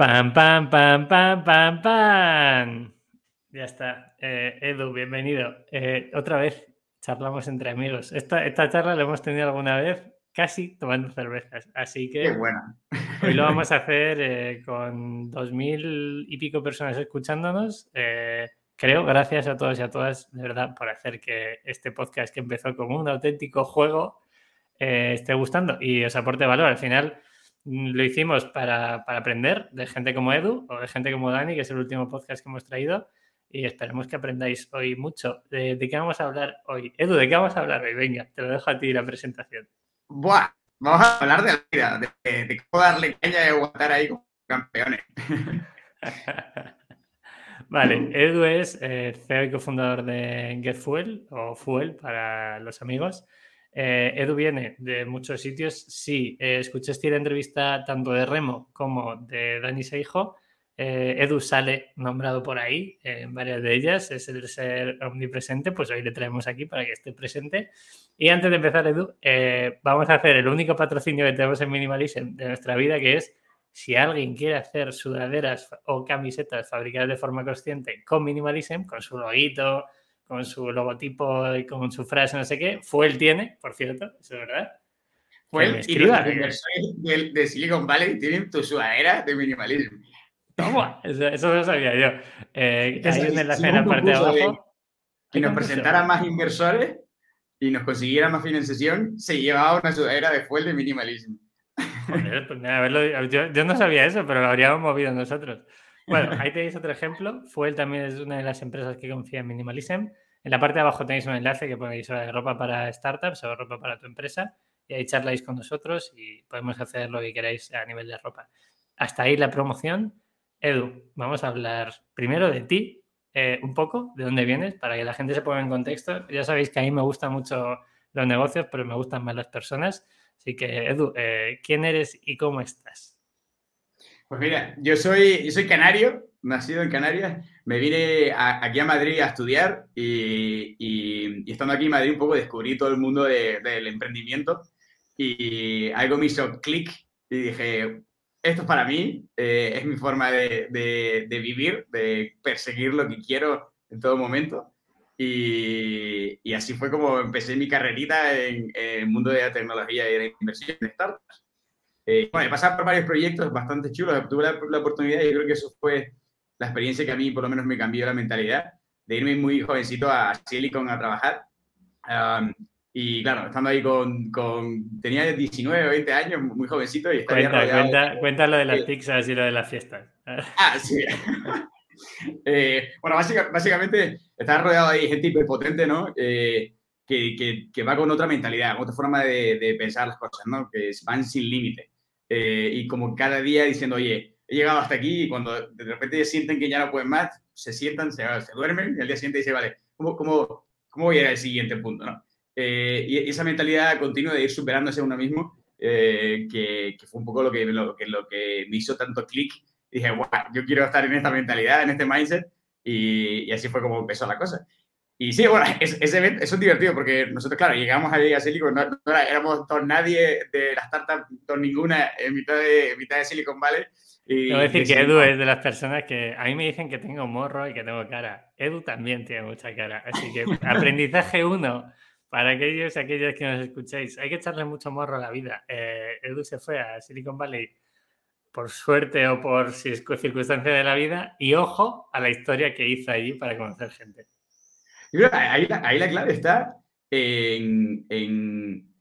Pam, pam, pam, pam, pam, pam. Ya está. Eh, Edu, bienvenido. Eh, otra vez charlamos entre amigos. Esta, esta charla la hemos tenido alguna vez casi tomando cervezas. Así que Qué buena. hoy lo vamos a hacer eh, con dos mil y pico personas escuchándonos. Creo, gracias a todos y a todas, de verdad, por hacer que este podcast que empezó como un auténtico juego esté gustando y os aporte valor. Al final lo hicimos para, para aprender de gente como Edu o de gente como Dani, que es el último podcast que hemos traído. Y esperemos que aprendáis hoy mucho. ¿De, de qué vamos a hablar hoy? Edu, ¿de qué vamos a hablar hoy? Venga, te lo dejo a ti la presentación. Buah, vamos a hablar de la vida, de, de cómo darle caña y aguantar ahí como campeones. Vale, Edu es eh, CEO y cofundador de GetFuel o Fuel para los amigos. Eh, Edu viene de muchos sitios. Sí, eh, escuchaste la entrevista tanto de Remo como de Dani Seijo. Eh, Edu sale nombrado por ahí en varias de ellas. Es el ser omnipresente, pues hoy le traemos aquí para que esté presente. Y antes de empezar, Edu, eh, vamos a hacer el único patrocinio que tenemos en Minimalism de nuestra vida, que es si alguien quiere hacer sudaderas o camisetas fabricadas de forma consciente con Minimalism, con su loguito, con su logotipo y con su frase, no sé qué, fue él tiene, por cierto, eso es verdad. Fue Que me el y los que- de, de Silicon Valley tienen tu sudadera de minimalismo. Toma, eso, eso no lo sabía yo. Eh, hay un enlace en la parte de abajo. Y ¿Qué nos presentara más inversores y nos consiguiera más financiación, se llevaba una sudadera de fuel de minimalismo. Joder, pues yo, yo no sabía eso, pero lo habríamos movido nosotros. Bueno, ahí tenéis otro ejemplo. Fuel también es una de las empresas que confía en Minimalism. En la parte de abajo tenéis un enlace que ponéis eh, ropa para startups o ropa para tu empresa y ahí charláis con nosotros y podemos hacer lo que queráis a nivel de ropa. Hasta ahí la promoción. Edu, vamos a hablar primero de ti, eh, un poco, de dónde vienes, para que la gente se ponga en contexto. Ya sabéis que a mí me gustan mucho los negocios, pero me gustan más las personas. Así que, Edu, eh, ¿quién eres y cómo estás? Pues mira, yo soy, yo soy canario, nacido en Canarias. Me vine a- aquí a Madrid a estudiar y, y- y estando aquí en Madrid un poco descubrí todo el mundo de- del emprendimiento y algo me hizo clic y dije, esto es para mí, eh, es mi forma de, de- de vivir, de perseguir lo que quiero en todo momento. Y, y así fue como empecé mi carrerita en, en el mundo de la tecnología y de la inversión en startups. Eh, bueno, he pasado por varios proyectos bastante chulos, tuve la, la oportunidad y yo creo que eso fue la experiencia que a mí por lo menos me cambió la mentalidad de irme muy jovencito a Silicon a trabajar. Um, y claro, estando ahí con, con, tenía 19 o 20 años, muy jovencito y estaba Cuenta, rodeado de- cuenta, cuenta lo de las pizzas y lo de las fiestas. Ah, sí. Eh, bueno, básica- básicamente estaba rodeado de gente hiperpotente, ¿no? Eh, que, que, que va con otra mentalidad, otra forma de, de pensar las cosas, ¿no? Que van sin límite. Eh, y como cada día diciendo, oye, he llegado hasta aquí y cuando de repente sienten que ya no pueden más, se sientan, se, se duermen y al día siguiente dicen, vale, ¿cómo, cómo, cómo voy a ir al siguiente punto, ¿no? Eh, y esa mentalidad continua de ir superándose a uno mismo, eh, que, que fue un poco lo que, lo, que, lo que me hizo tanto clic dije, wow, yo quiero estar en esta mentalidad, en este mindset, y, y así fue como empezó la cosa. Y sí, bueno, es, evento, eso es divertido porque nosotros, claro, llegamos ahí a Silicon, no, no éramos todos nadie de la startup, todos ninguna en mitad de, en mitad de Silicon Valley. Y a decir que Edu es de las personas que a mí me dicen que tengo morro y que tengo cara. Edu también tiene mucha cara. Así que aprendizaje uno para aquellos y aquellas que nos escucháis. Hay que echarle mucho morro a la vida. Eh, Edu se fue a Silicon Valley por suerte o por circu- circunstancia de la vida y ojo a la historia que hizo allí para conocer gente. Yo creo que ahí, ahí la clave está en, en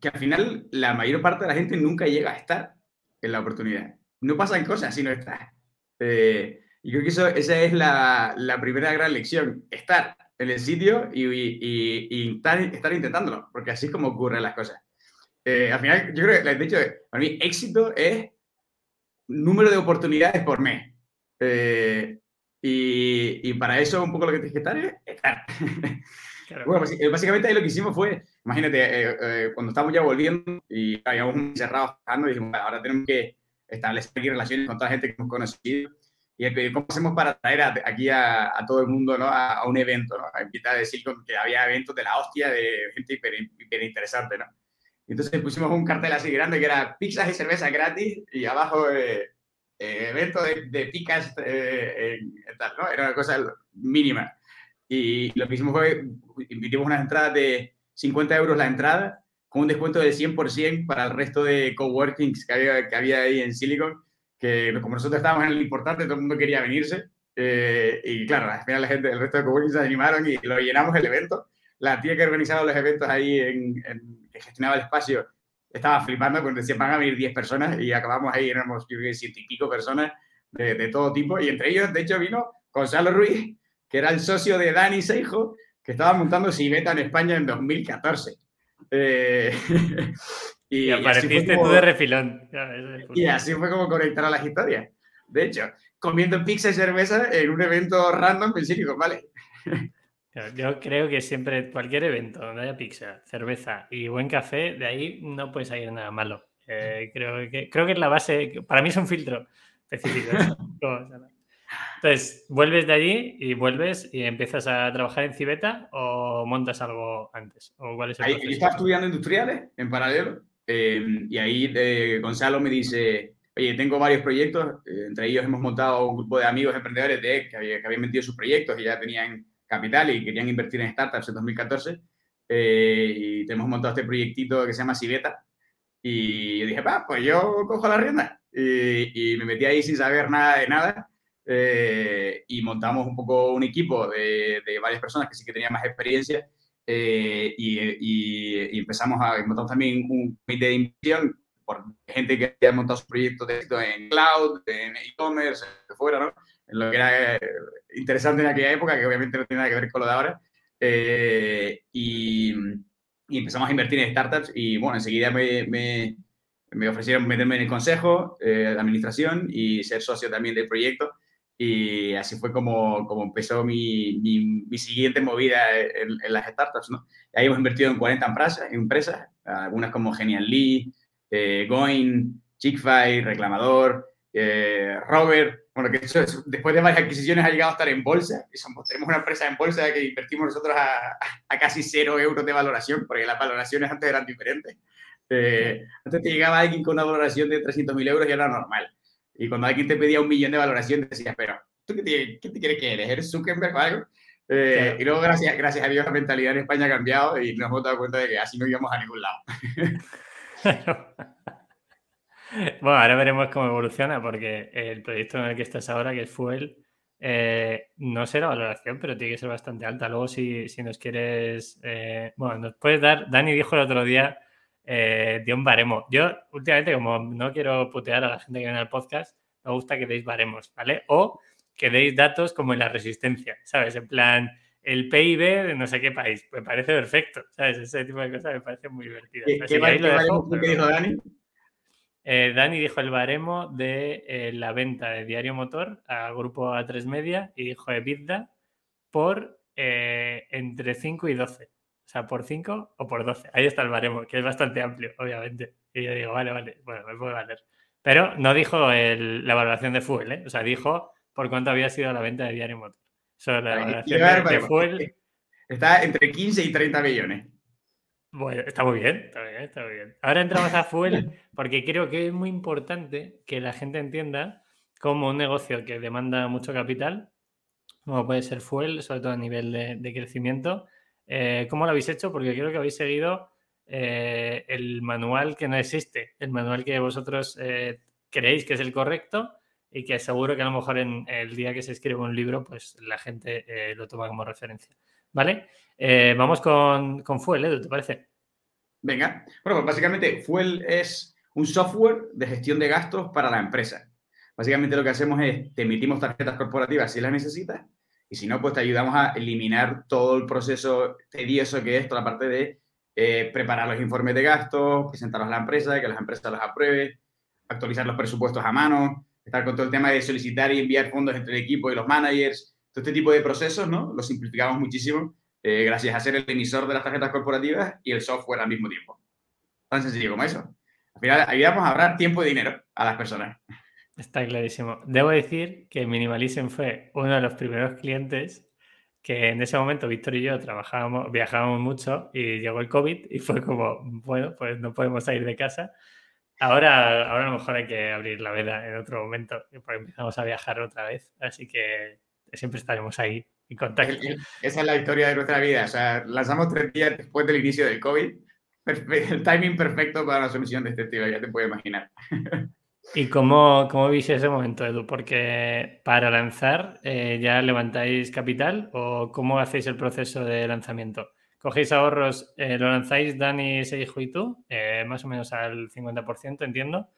que al final la mayor parte de la gente nunca llega a estar en la oportunidad. No pasan cosas si no estás. Eh, y creo que eso, esa es la, la primera gran lección, estar en el sitio y, y- y estar, estar intentándolo, porque así es como ocurren las cosas. Eh, al final, yo creo que, de hecho, para mí éxito es número de oportunidades por mes. Eh, y, y para eso un poco lo que tienes que estar es estar. Claro. Bueno, basi- eh, básicamente ahí lo que hicimos fue, imagínate, eh, eh, cuando estábamos ya volviendo y habíamos un mes cerrados trabajando, dijimos, "Vale, ahora tenemos que establecer aquí relaciones con toda la gente que hemos conocido y cómo hacemos para traer a- aquí a, a todo el mundo ¿no? a, a un evento, ¿no? a invitar a decir que había eventos de la hostia de gente hiper, hiper interesante, ¿no? Y entonces pusimos un cartel así grande que era pizzas y cerveza gratis y abajo eh, eh, evento de, de picas, eh, tal, ¿no? Era una cosa mínima. Y lo que hicimos fue, invitimos unas entradas de 50 euros la entrada, con un descuento del 100% para el resto de coworkings que había, que había ahí en Silicon, que como nosotros estábamos en el importante, todo el mundo quería venirse. Eh, y claro, al final la gente, el resto de coworkings se animaron y lo llenamos el evento. La tía que organizaba los eventos ahí, en, que gestionaba el espacio, estaba flipando cuando decía van a venir 10 personas y acabamos ahí, éramos yo creo ciento y pico personas de, de, todo tipo. Y entre ellos, de hecho, vino Gonzalo Ruiz, que era el socio de Dani Seijo, que estaba montando Cibeta en España en 2014. Eh, y, apareciste tú de refilón. Y así fue como conectar a las historias. De hecho, comiendo pizza y cerveza en un evento random en Silicon ¿vale? Yo creo que siempre, cualquier evento donde haya pizza, cerveza y buen café, de ahí no puede salir nada malo. Eh, creo, que, creo que es la base, para mí es un filtro específico. Entonces, ¿vuelves de allí y vuelves y empiezas a trabajar en Cibeta o montas algo antes? ¿O cuál es el ahí, yo estaba estudiando industriales en paralelo eh, y ahí eh, Gonzalo me dice, oye, tengo varios proyectos, eh, entre ellos hemos montado un grupo de amigos emprendedores de que, había, que habían metido sus proyectos y ya tenían capital y querían invertir en startups en 2014 y tenemos montado este proyectito que se llama Cibeta y dije, va, pues yo cojo la rienda y, y me metí ahí sin saber nada de nada eh, y montamos un poco un equipo de, varias personas que sí que tenían más experiencia eh, y, empezamos a montar también un comité de inversión por gente que había montado su proyecto de éxito en cloud, en e-commerce, de fuera, ¿no? En lo que era eh, interesante en aquella época, que obviamente no tiene nada que ver con lo de ahora. y, empezamos a invertir en startups y bueno, enseguida me, me, me ofrecieron meterme en el consejo de administración y ser socio también del proyecto. Y así fue como, como empezó mi, mi, siguiente movida en, las startups, ¿no? Ahí hemos invertido en 40 empresas, empresas algunas como Genial Lee, eh, Going, Chickfire, Reclamador, eh, Robert, bueno, que después de varias adquisiciones ha llegado a estar en bolsa. Y somos, tenemos una empresa en bolsa que invertimos nosotros a, a casi cero euros de valoración, porque las valoraciones antes eran diferentes. Eh, antes te llegaba alguien con una valoración de 300.000 euros y era normal. Y cuando alguien te pedía un millón de valoración, decías, pero, ¿tú qué te, qué te quieres que eres? ¿Eres Zuckerberg o algo? Eh, y luego, gracias, gracias a Dios, la mentalidad en España ha cambiado y nos hemos dado cuenta de que así no íbamos a ningún lado. bueno, ahora veremos cómo evoluciona, porque el proyecto en el que estás ahora, que es Fuel, eh, no será valoración, pero tiene que ser bastante alta. Luego, si, si nos quieres, eh, bueno, nos puedes dar, Dani dijo el otro día eh, de un baremo. Yo, últimamente, como no quiero putear a la gente que viene al podcast, me gusta que deis baremos, ¿vale? O que deis datos como en la resistencia, ¿sabes? En plan, el PIB de no sé qué país. Me parece perfecto, ¿sabes? Ese tipo de cosas me parece muy divertido. ¿Qué, baremo dijo Dani? Eh, Dani dijo el baremo de eh, la venta de Diario Motor a Grupo A3 Media y dijo EBITDA por entre 5 y 12. O sea, por 5 o por 12. Ahí está el baremo, que es bastante amplio, obviamente. Y yo digo, vale, vale, bueno, me puede valer. Pero no dijo la valoración de Fuel, ¿eh? O sea, dijo por cuánto había sido la venta de Diario Motor. Sobre la valoración de, Fuel. Está entre 15 y 30 millones. Bueno, está muy bien, está bien, está muy bien. Ahora entramos a Fuel porque creo que es muy importante que la gente entienda cómo un negocio que demanda mucho capital, como puede ser Fuel, sobre todo a nivel de crecimiento, eh, ¿Cómo lo habéis hecho? Porque creo que habéis seguido eh, el manual que no existe, el manual que vosotros eh, creéis que es el correcto y que seguro que a lo mejor en el día que se escribe un libro, pues la gente lo toma como referencia. ¿Vale? vamos con, con Fuel, Edu, ¿te parece? Venga. Bueno, pues básicamente Fuel es un software de gestión de gastos para la empresa. Básicamente lo que hacemos es, te emitimos tarjetas corporativas si las necesitas y si no, pues te ayudamos a eliminar todo el proceso tedioso que es toda la parte de eh, preparar los informes de gastos, presentarlos a la empresa, que las empresas los aprueben, actualizar los presupuestos a mano, estar con todo el tema de solicitar y enviar fondos entre el equipo y los managers. Todo este tipo de procesos, ¿no? Los simplificamos muchísimo eh, gracias a ser el emisor de las tarjetas corporativas y el software al mismo tiempo. Tan sencillo como eso. Al final, ayudamos a ahorrar tiempo y dinero a las personas. Está clarísimo. Debo decir que Minimalism fue uno de los primeros clientes que en ese momento Víctor y yo trabajábamos, viajábamos mucho y llegó el COVID y fue como, bueno, pues no podemos salir de casa. Ahora, ahora a lo mejor hay que abrir la veda en otro momento, porque empezamos a viajar otra vez. Así que siempre estaremos ahí en contacto. Esa es la historia de nuestra vida. O sea, lanzamos tres días después del inicio del COVID. El timing perfecto para una solución de este ya te puedes imaginar. ¿Y cómo, cómo viste ese momento, Edu? Porque para lanzar, eh, ¿ya levantáis capital o cómo hacéis el proceso de lanzamiento? ¿Cogéis ahorros, eh, lo lanzáis Dani, hijo y tú? Eh, más o menos al 50%, entiendo.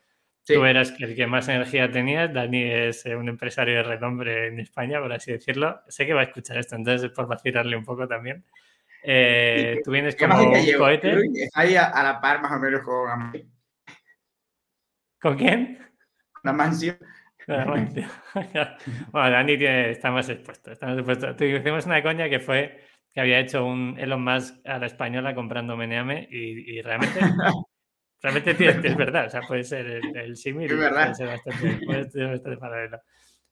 Tú eras el que más energía tenías, Dani es un empresario de renombre en España, por así decirlo. Sé que va a escuchar esto, entonces por vacilarle un poco también. tú vienes como un cohete. Ahí a, a, la par más o menos con ¿Con quién? Con Amancio. bueno, Dani está más expuesto. Está más expuesto. Tuvimos una coña que fue que había hecho un Elon Musk a la española comprando Meneame y, y realmente, realmente es verdad. O sea, puede ser el, el símil. Es verdad. Puede ser bastante, puede ser bastante paralelo.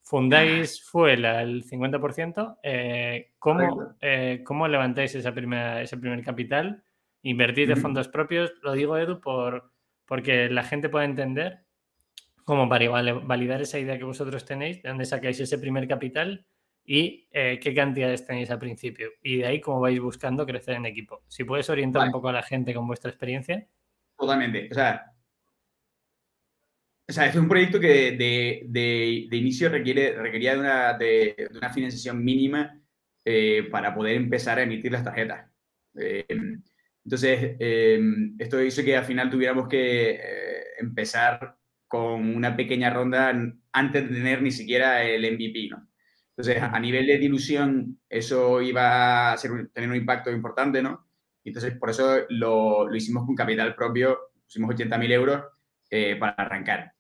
Fundáis Fuel al 50%. Eh, ¿cómo, eh, ¿Cómo levantáis esa primera, ese primer capital? ¿Invertís de fondos propios? Lo digo, Edu, por porque la gente puede entender cómo para validar esa idea que vosotros tenéis, de dónde sacáis ese primer capital y eh, qué cantidades tenéis al principio. Y de ahí cómo vais buscando crecer en equipo. Si puedes orientar un poco a la gente con vuestra experiencia. Totalmente. O sea, o sea, es un proyecto que de, inicio requiere, requería de una, de, una financiación mínima eh, para poder empezar a emitir las tarjetas. Eh, entonces, em, esto hizo que al final tuviéramos que eh, empezar con una pequeña ronda antes de tener ni siquiera el MVP, ¿no? Entonces, a nivel de dilución, eso iba a tener un impacto importante, ¿no? Entonces, por eso lo, lo hicimos con capital propio, pusimos 80.000 euros eh, para arrancar.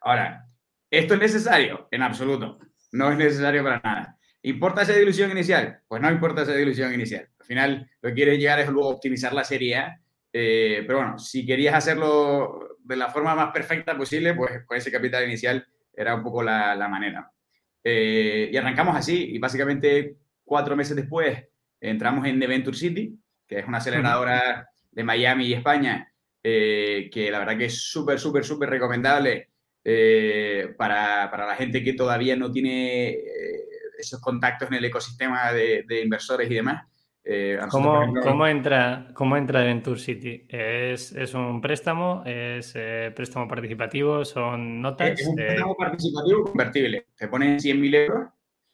Ahora, ¿esto es necesario? En absoluto. No es necesario para nada. ¿Importa esa dilución inicial? Pues no importa esa dilución inicial. Al final, lo que quieres llegar es luego optimizar la serie eh, pero bueno, si querías hacerlo de la forma más perfecta posible, pues con ese capital inicial era un poco la, la manera. Eh, y arrancamos así, y básicamente cuatro meses después entramos en The Venture City, que es una aceleradora de Miami y España, eh, que la verdad que es súper, súper, súper recomendable para, para, la gente que todavía no tiene esos contactos en el ecosistema de, de inversores y demás. Eh, ¿Cómo, ¿cómo, entra, ¿Cómo entra Venture City? ¿Es, ¿Es, un préstamo? ¿Es eh, préstamo participativo? ¿Son notas? Es un préstamo participativo convertible. Te ponen 100.000 euros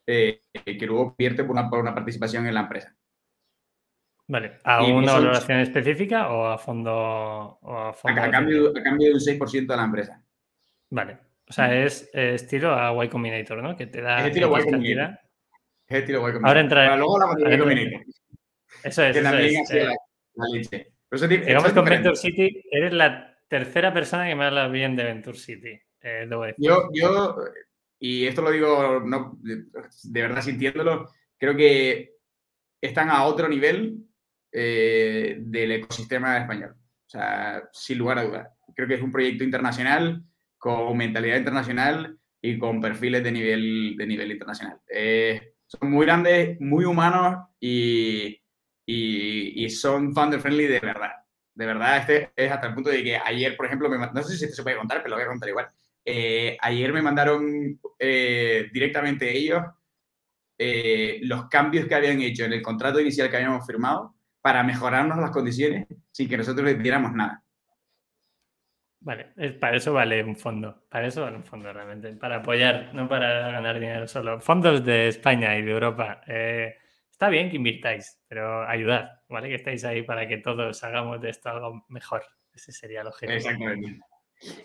eh, que luego pierde por una, por una participación en la empresa. Vale. ¿A una valoración específica o a fondo? O a, fondo a, cambio, a, cambio, de un 6% de la empresa. Vale. O sea, es, estilo a Y Combinator, ¿no? Que te da. Es estilo Y Combinator. Es estilo Y Combinator. Ahora entra. luego la Y Combinator. Eso es. Que también eh, la, leche. digamos con Venture City, eres la tercera persona que me habla bien de Venture City. Eh, yo, yo, y esto lo digo no, de verdad sintiéndolo, creo que están a otro nivel eh, del ecosistema español. O sea, sin lugar a dudas. Creo que es un proyecto internacional, con mentalidad internacional y con perfiles de nivel, de nivel internacional. son muy grandes, muy humanos y, y, son founder friendly de verdad. De verdad, este es hasta el punto de que ayer, por ejemplo, me, no sé si se puede contar, pero lo voy a contar igual. Eh, ayer me mandaron eh, directamente ellos eh, los cambios que habían hecho en el contrato inicial que habíamos firmado para mejorarnos las condiciones sin que nosotros les diéramos nada. Vale, para eso vale un fondo. Para eso vale un fondo realmente. Para apoyar, no para ganar dinero solo. Fondos de España y de Europa. Está bien que invirtáis, pero ayudad, ¿vale? Que estáis ahí para que todos hagamos de esto algo mejor. Ese sería el objetivo. Exactamente.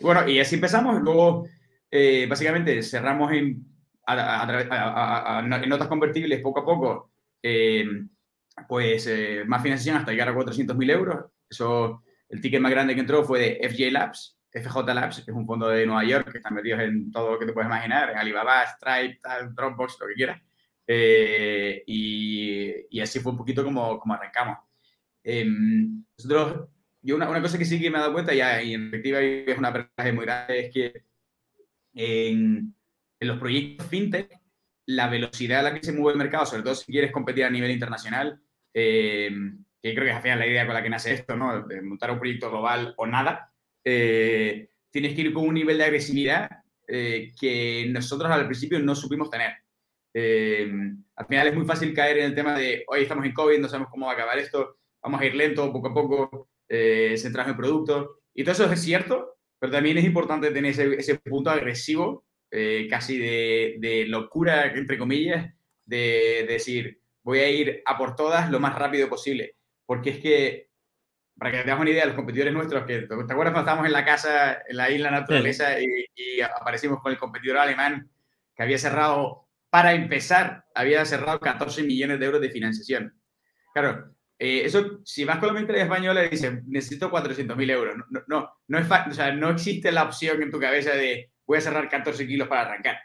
Bueno, y así empezamos. Luego, eh, básicamente, cerramos en, en, notas convertibles poco a poco, eh, pues eh, más financiación hasta llegar a 400.000 euros. Eso, el ticket más grande que entró fue de FJ Labs, FJ Labs, que es un fondo de Nueva York que están metidos en todo lo que te puedes imaginar, en Alibaba, Stripe, Dropbox, lo que quieras. Eh, y, así fue un poquito como, como arrancamos. Nosotros, yo una, una, cosa que sí que me he dado cuenta, ya, y en efectiva es una aprendizaje muy grande, es que en, en, los proyectos fintech, la velocidad a la que se mueve el mercado, sobre todo si quieres competir a nivel internacional, eh, que creo que es al final la idea con la que nace esto, ¿no? De montar un proyecto global o nada, eh, tienes que ir con un nivel de agresividad eh, que nosotros al principio no supimos tener. Eh, al final es muy fácil caer en el tema de, hoy estamos en COVID, no sabemos cómo va a acabar esto, vamos a ir lento, poco a poco, eh, centrarnos en producto. Y todo eso es cierto, pero también es importante tener ese, punto agresivo, eh, casi de, locura, entre comillas, de, decir, voy a ir a por todas lo más rápido posible. Porque es que, para que te hagas una idea, los competidores nuestros, que, ¿te acuerdas cuando estábamos en la casa, en la isla naturaleza, y, y aparecimos con el competidor alemán que había cerrado para empezar, había cerrado 14 millones de euros de financiación. Claro, eh, eso, si vas con la mentalidad española y dices, necesito 400 mil euros, no, no, no, es o sea, no existe la opción en tu cabeza de voy a cerrar 14 kilos para arrancar.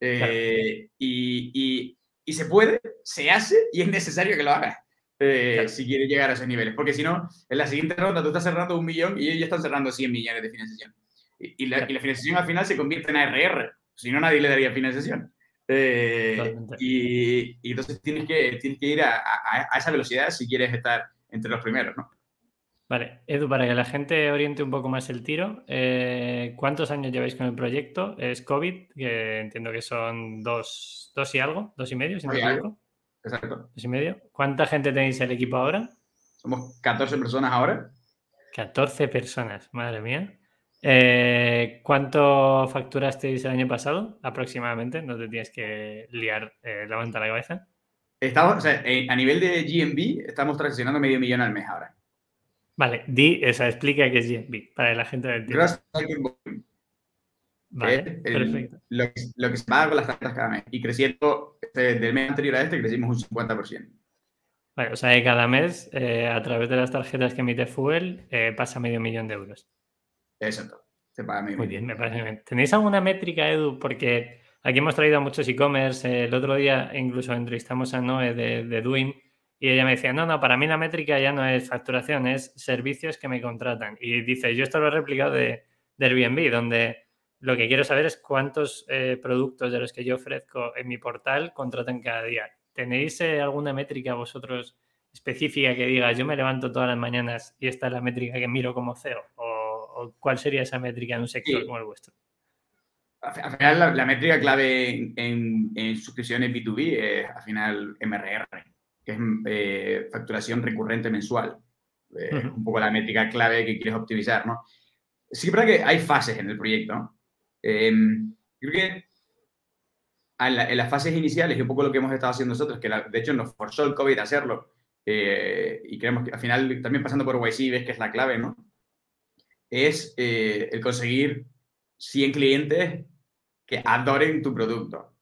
Eh, y, y, y, se puede, se hace y es necesario que lo hagas eh, si quieres llegar a esos niveles. Porque si no, en la siguiente ronda tú estás cerrando un millón y ellos ya están cerrando 100 millones de financiación. Y, la, y la financiación al final se convierte en ARR. Si no, nadie le daría financiación. Eh, y, entonces tienes que, tienes que ir a, esa velocidad si quieres estar entre los primeros, ¿no? Vale, Edu, para que la gente oriente un poco más el tiro, eh, ¿cuántos años lleváis con el proyecto? Es COVID, que entiendo que son dos, dos y algo, dos y medio, si no Exacto. Dos y medio. ¿Cuánta gente tenéis en el equipo ahora? Somos 14 personas ahora. 14 personas, madre mía. Eh, ¿Cuánto facturasteis el año pasado aproximadamente? No te tienes que liar eh, la manta a la cabeza. Estamos, o sea, eh, a nivel de GMB estamos transaccionando medio millón al mes ahora. Vale, di, o sea, explica qué es GMB para la gente del tiempo. Vale, perfecto. Lo que, lo que, se paga con las tarjetas cada mes. Y creciendo, este, del mes anterior a este, crecimos un 50%. Vale, o sea que cada mes, a través de las tarjetas que emite Fuel, pasa medio millón de euros. Exacto. Se paga muy bien, me parece bien. ¿Tenéis alguna métrica, Edu? Porque aquí hemos traído a muchos e-commerce. el otro día incluso entrevistamos a Noé de, de y ella me decía, no, no, para mí la métrica ya no es facturación, es servicios que me contratan. Y dice, yo esto lo he replicado de, Airbnb, donde lo que quiero saber es cuántos eh, productos de los que yo ofrezco en mi portal contratan cada día. ¿Tenéis eh, alguna métrica vosotros específica que diga, yo me levanto todas las mañanas y esta es la métrica que miro como CEO? ¿O cuál sería esa métrica en un sector como el vuestro? Al final, la, métrica clave en, suscripciones B2B es al final MRR, que es eh, facturación recurrente mensual. Eh, un poco la métrica clave que quieres optimizar, ¿no? Sí que hay fases en el proyecto, em, creo que en, las fases iniciales, y un poco lo que hemos estado haciendo nosotros, que de hecho nos forzó el COVID a hacerlo, eh, y creemos que al final, también pasando por YC, ves que es la clave, ¿no? es el conseguir 100 clientes que adoren tu producto.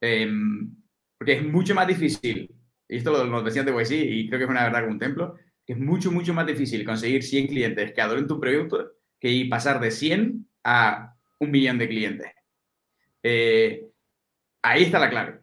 Em, porque es mucho más difícil, y esto lo, lo decían de YC y creo que es una verdad como un templo, es mucho, mucho más difícil conseguir 100 clientes que adoren tu producto que pasar de 100 a un millón de clientes. Eh, ahí está la clave.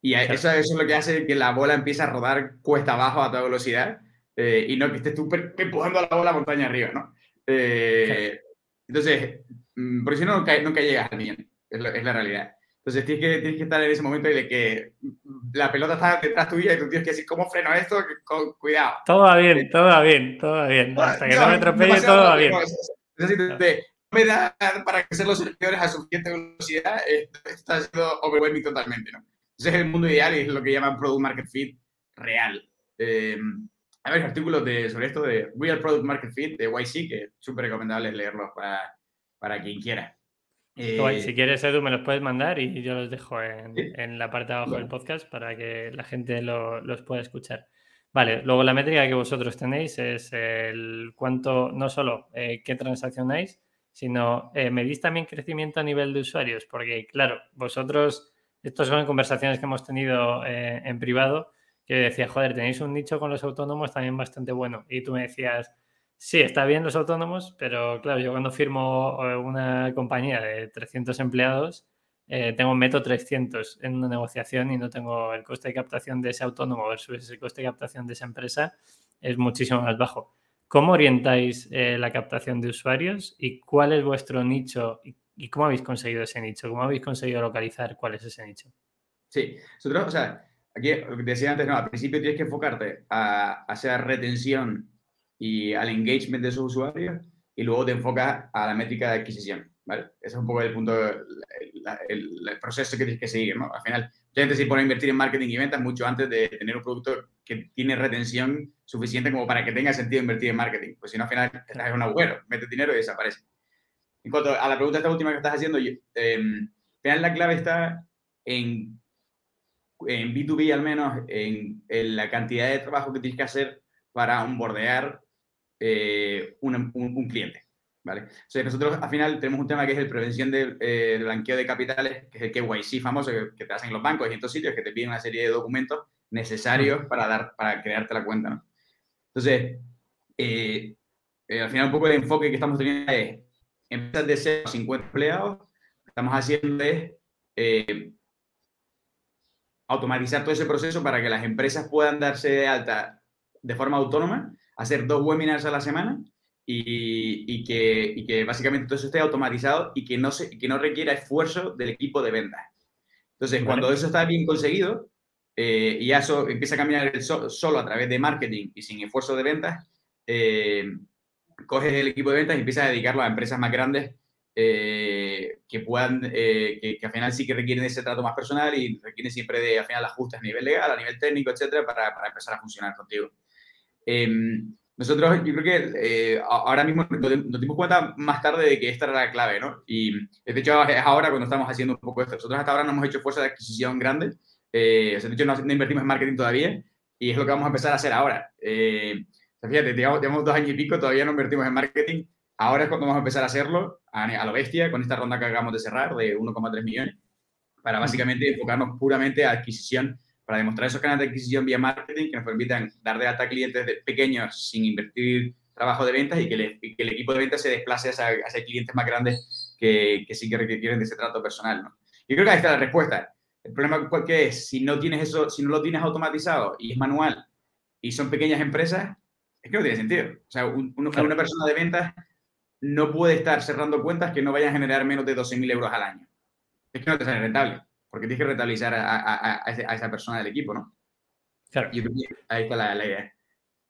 Y eso, es lo que hace que la bola empiece a rodar cuesta abajo a toda velocidad eh, y no que estés tú empujando la bola montaña arriba, ¿no? Eh, entonces, mm, porque si no, nunca, nunca llegas al bien, es, es, la realidad. Entonces, tienes que, tienes que estar en ese momento de que la pelota está detrás tuya y tú tienes que decir, ¿cómo freno esto? Con, cuidado. Todo va bien, todo va bien, todo va bien. Hasta que no, me atropelle, todo va bien. No, me da para crecer los servidores a suficiente velocidad, esto está siendo overwhelming totalmente, ¿no? Ese es el mundo ideal y es lo que llaman Product Market Fit real. Eh, hay varios artículos de, sobre esto de Real Product Market Fit de YC, que es súper recomendable leerlos para, para quien quiera. Eh, si quieres, Edu, me los puedes mandar y yo los dejo en, en la parte de abajo del podcast para que la gente lo, los pueda escuchar. Vale, luego la métrica que vosotros tenéis es el cuánto, no solo eh, qué transaccionáis, sino eh, medís también crecimiento a nivel de usuarios, porque claro, vosotros, estas son conversaciones que hemos tenido eh, en privado, que decía, joder, tenéis un nicho con los autónomos también bastante bueno. Y tú me decías, sí, está bien los autónomos, pero claro, yo cuando firmo eh, una compañía de 300 empleados, eh, tengo un meto 300 en una negociación y no tengo el coste de captación de ese autónomo versus el coste de captación de esa empresa, es muchísimo más bajo. ¿Cómo orientáis eh, la captación de usuarios y cuál es vuestro nicho y, y, cómo habéis conseguido ese nicho? ¿Cómo habéis conseguido localizar cuál es ese nicho? Sí, nosotros, o sea, aquí lo que decía antes, no, al principio tienes que enfocarte a, hacer retención y al engagement de esos usuarios y luego te enfocas a la métrica de adquisición, ¿vale? Ese es un poco el punto, el, proceso que tienes que seguir, ¿no? Al final, mucha gente se pone a invertir en marketing y ventas mucho antes de tener un producto que tiene retención suficiente como para que tenga sentido invertir en marketing. Pues si no, al final estás en un agujero, metes dinero y desaparece. En cuanto a la pregunta esta última que estás haciendo, yo, eh, final la clave está en, en B2B al menos, en, la cantidad de trabajo que tienes que hacer para onboardear eh, un, un, cliente. ¿vale? Sea, nosotros al final tenemos un tema que es el prevención del, eh, blanqueo de capitales, que es el KYC famoso que, te hacen los bancos y en estos sitios, que te piden una serie de documentos necesarios para, dar, para crearte la cuenta. ¿no? Entonces, eh, al final un poco el enfoque que estamos teniendo es empresas de 0 a 50 empleados, lo que estamos haciendo es automatizar todo ese proceso para que las empresas puedan darse de alta de forma autónoma, hacer dos webinars a la semana y, que, que, básicamente todo eso esté automatizado y que no, se, que no requiera esfuerzo del equipo de ventas. Entonces, cuando eso está bien conseguido eh, y eso empieza a caminar solo a través de marketing y sin esfuerzo de ventas, eh, coges el equipo de ventas y empiezas a dedicarlo a empresas más grandes eh, que puedan, eh, que, al final sí que requieren ese trato más personal y requieren siempre de, al final, ajustes a nivel legal, a nivel técnico, etcétera, para, para empezar a funcionar contigo. Em, nosotros, yo creo que eh, ahora mismo nos dimos cuenta más tarde de que esta era la clave, ¿no? Y de hecho es ahora cuando estamos haciendo un poco esto. Nosotros hasta ahora no hemos hecho fuerza de adquisición grande, o sea, de hecho no, invertimos en marketing todavía y es lo que vamos a empezar a hacer ahora. fíjate, llevamos dos años y pico, todavía no invertimos en marketing Ahora es cuando vamos a empezar a hacerlo a, lo bestia con esta ronda que acabamos de cerrar de 1,3 millones para básicamente enfocarnos puramente a adquisición, para demostrar esos canales de adquisición vía marketing que nos permitan dar de alta a clientes pequeños sin invertir trabajo de ventas y que, el equipo de ventas se desplace a, esos clientes más grandes que, sí que requieren de ese trato personal. ¿no? Yo creo que ahí está la respuesta. El problema que es, si no tienes eso, si no lo tienes automatizado y es manual y son pequeñas empresas, es que no tiene sentido. O sea, una persona de ventas no puede estar cerrando cuentas que no vayan a generar menos de 12.000 euros al año. Es que no te sale rentable, porque tienes que rentabilizar a, esa persona del equipo, ¿no? Claro. Y ahí está la, idea.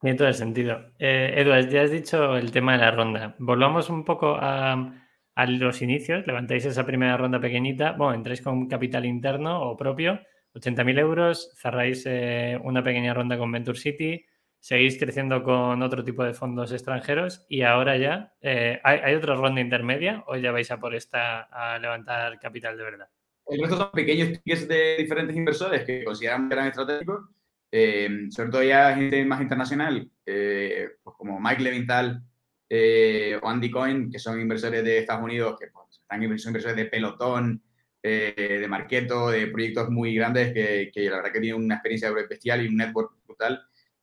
Tiene todo el sentido. Eh, Eduard, ya has dicho el tema de la ronda. Volvamos un poco a, los inicios. Levantáis esa primera ronda pequeñita. Bueno, entráis con capital interno o propio, 80.000 euros. Cerráis eh, una pequeña ronda con Venture City seguís creciendo con otro tipo de fondos extranjeros y ahora ya, eh, ¿hay, otra ronda intermedia o ya vais a por esta a levantar capital de verdad? El resto son pequeños tickets de diferentes inversores que consideran gran estratégico, eh, sobre todo ya gente más internacional, eh, pues como Mike Levintal o Andy Cohen, que son inversores de Estados Unidos, que pues, están, son inversores de Pelotón, de Marketo, de proyectos muy grandes que, que, la verdad que tienen una experiencia bestial y un network brutal.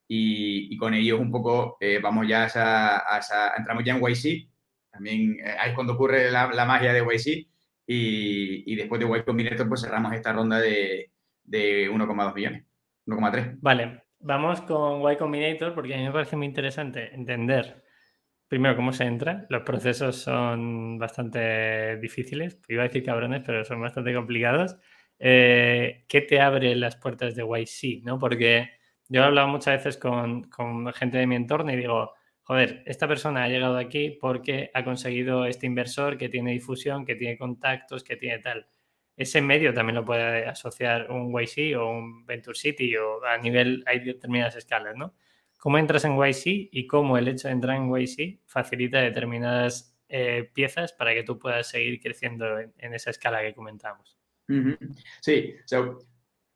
Y, con ellos un poco eh, vamos ya a esa, entramos ya en YC, también eh, ahí es cuando ocurre la, la magia de YC y, después de Y Combinator pues cerramos esta ronda de, de 1,2 millones, 1,3. Vale, vamos con Y Combinator porque a mí me parece muy interesante entender primero cómo se entra, los procesos son bastante difíciles, iba a decir cabrones, pero son bastante complicados. Eh, ¿Qué te abre las puertas de YC? ¿no? Porque yo he hablado muchas veces con, gente de mi entorno y digo, joder, esta persona ha llegado aquí porque ha conseguido este inversor que tiene difusión, que tiene contactos, que tiene tal. Ese medio también lo puede asociar un YC o un Venture City o a nivel, hay determinadas escalas, ¿no? ¿Cómo entras en YC y cómo el hecho de entrar en YC facilita determinadas eh, piezas para que tú puedas seguir creciendo en, esa escala que comentamos? Sí, so,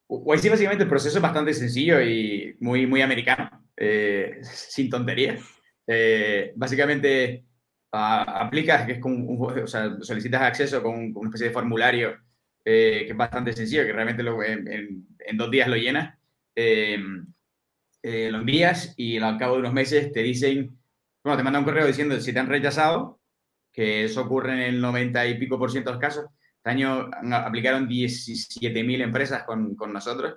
YC básicamente el proceso es bastante sencillo y muy, muy americano, eh, sin tonterías. Eh, básicamente aplicas, que es como o sea, solicitas acceso con, una especie de formulario eh, que es bastante sencillo, que realmente lo, en, dos días lo llenas, lo envías y al cabo de unos meses te dicen, bueno, te mandan un correo diciendo si te han rechazado, que eso ocurre en el 90 y pico por ciento de los casos, este año aplicaron 17.000 empresas con, con nosotros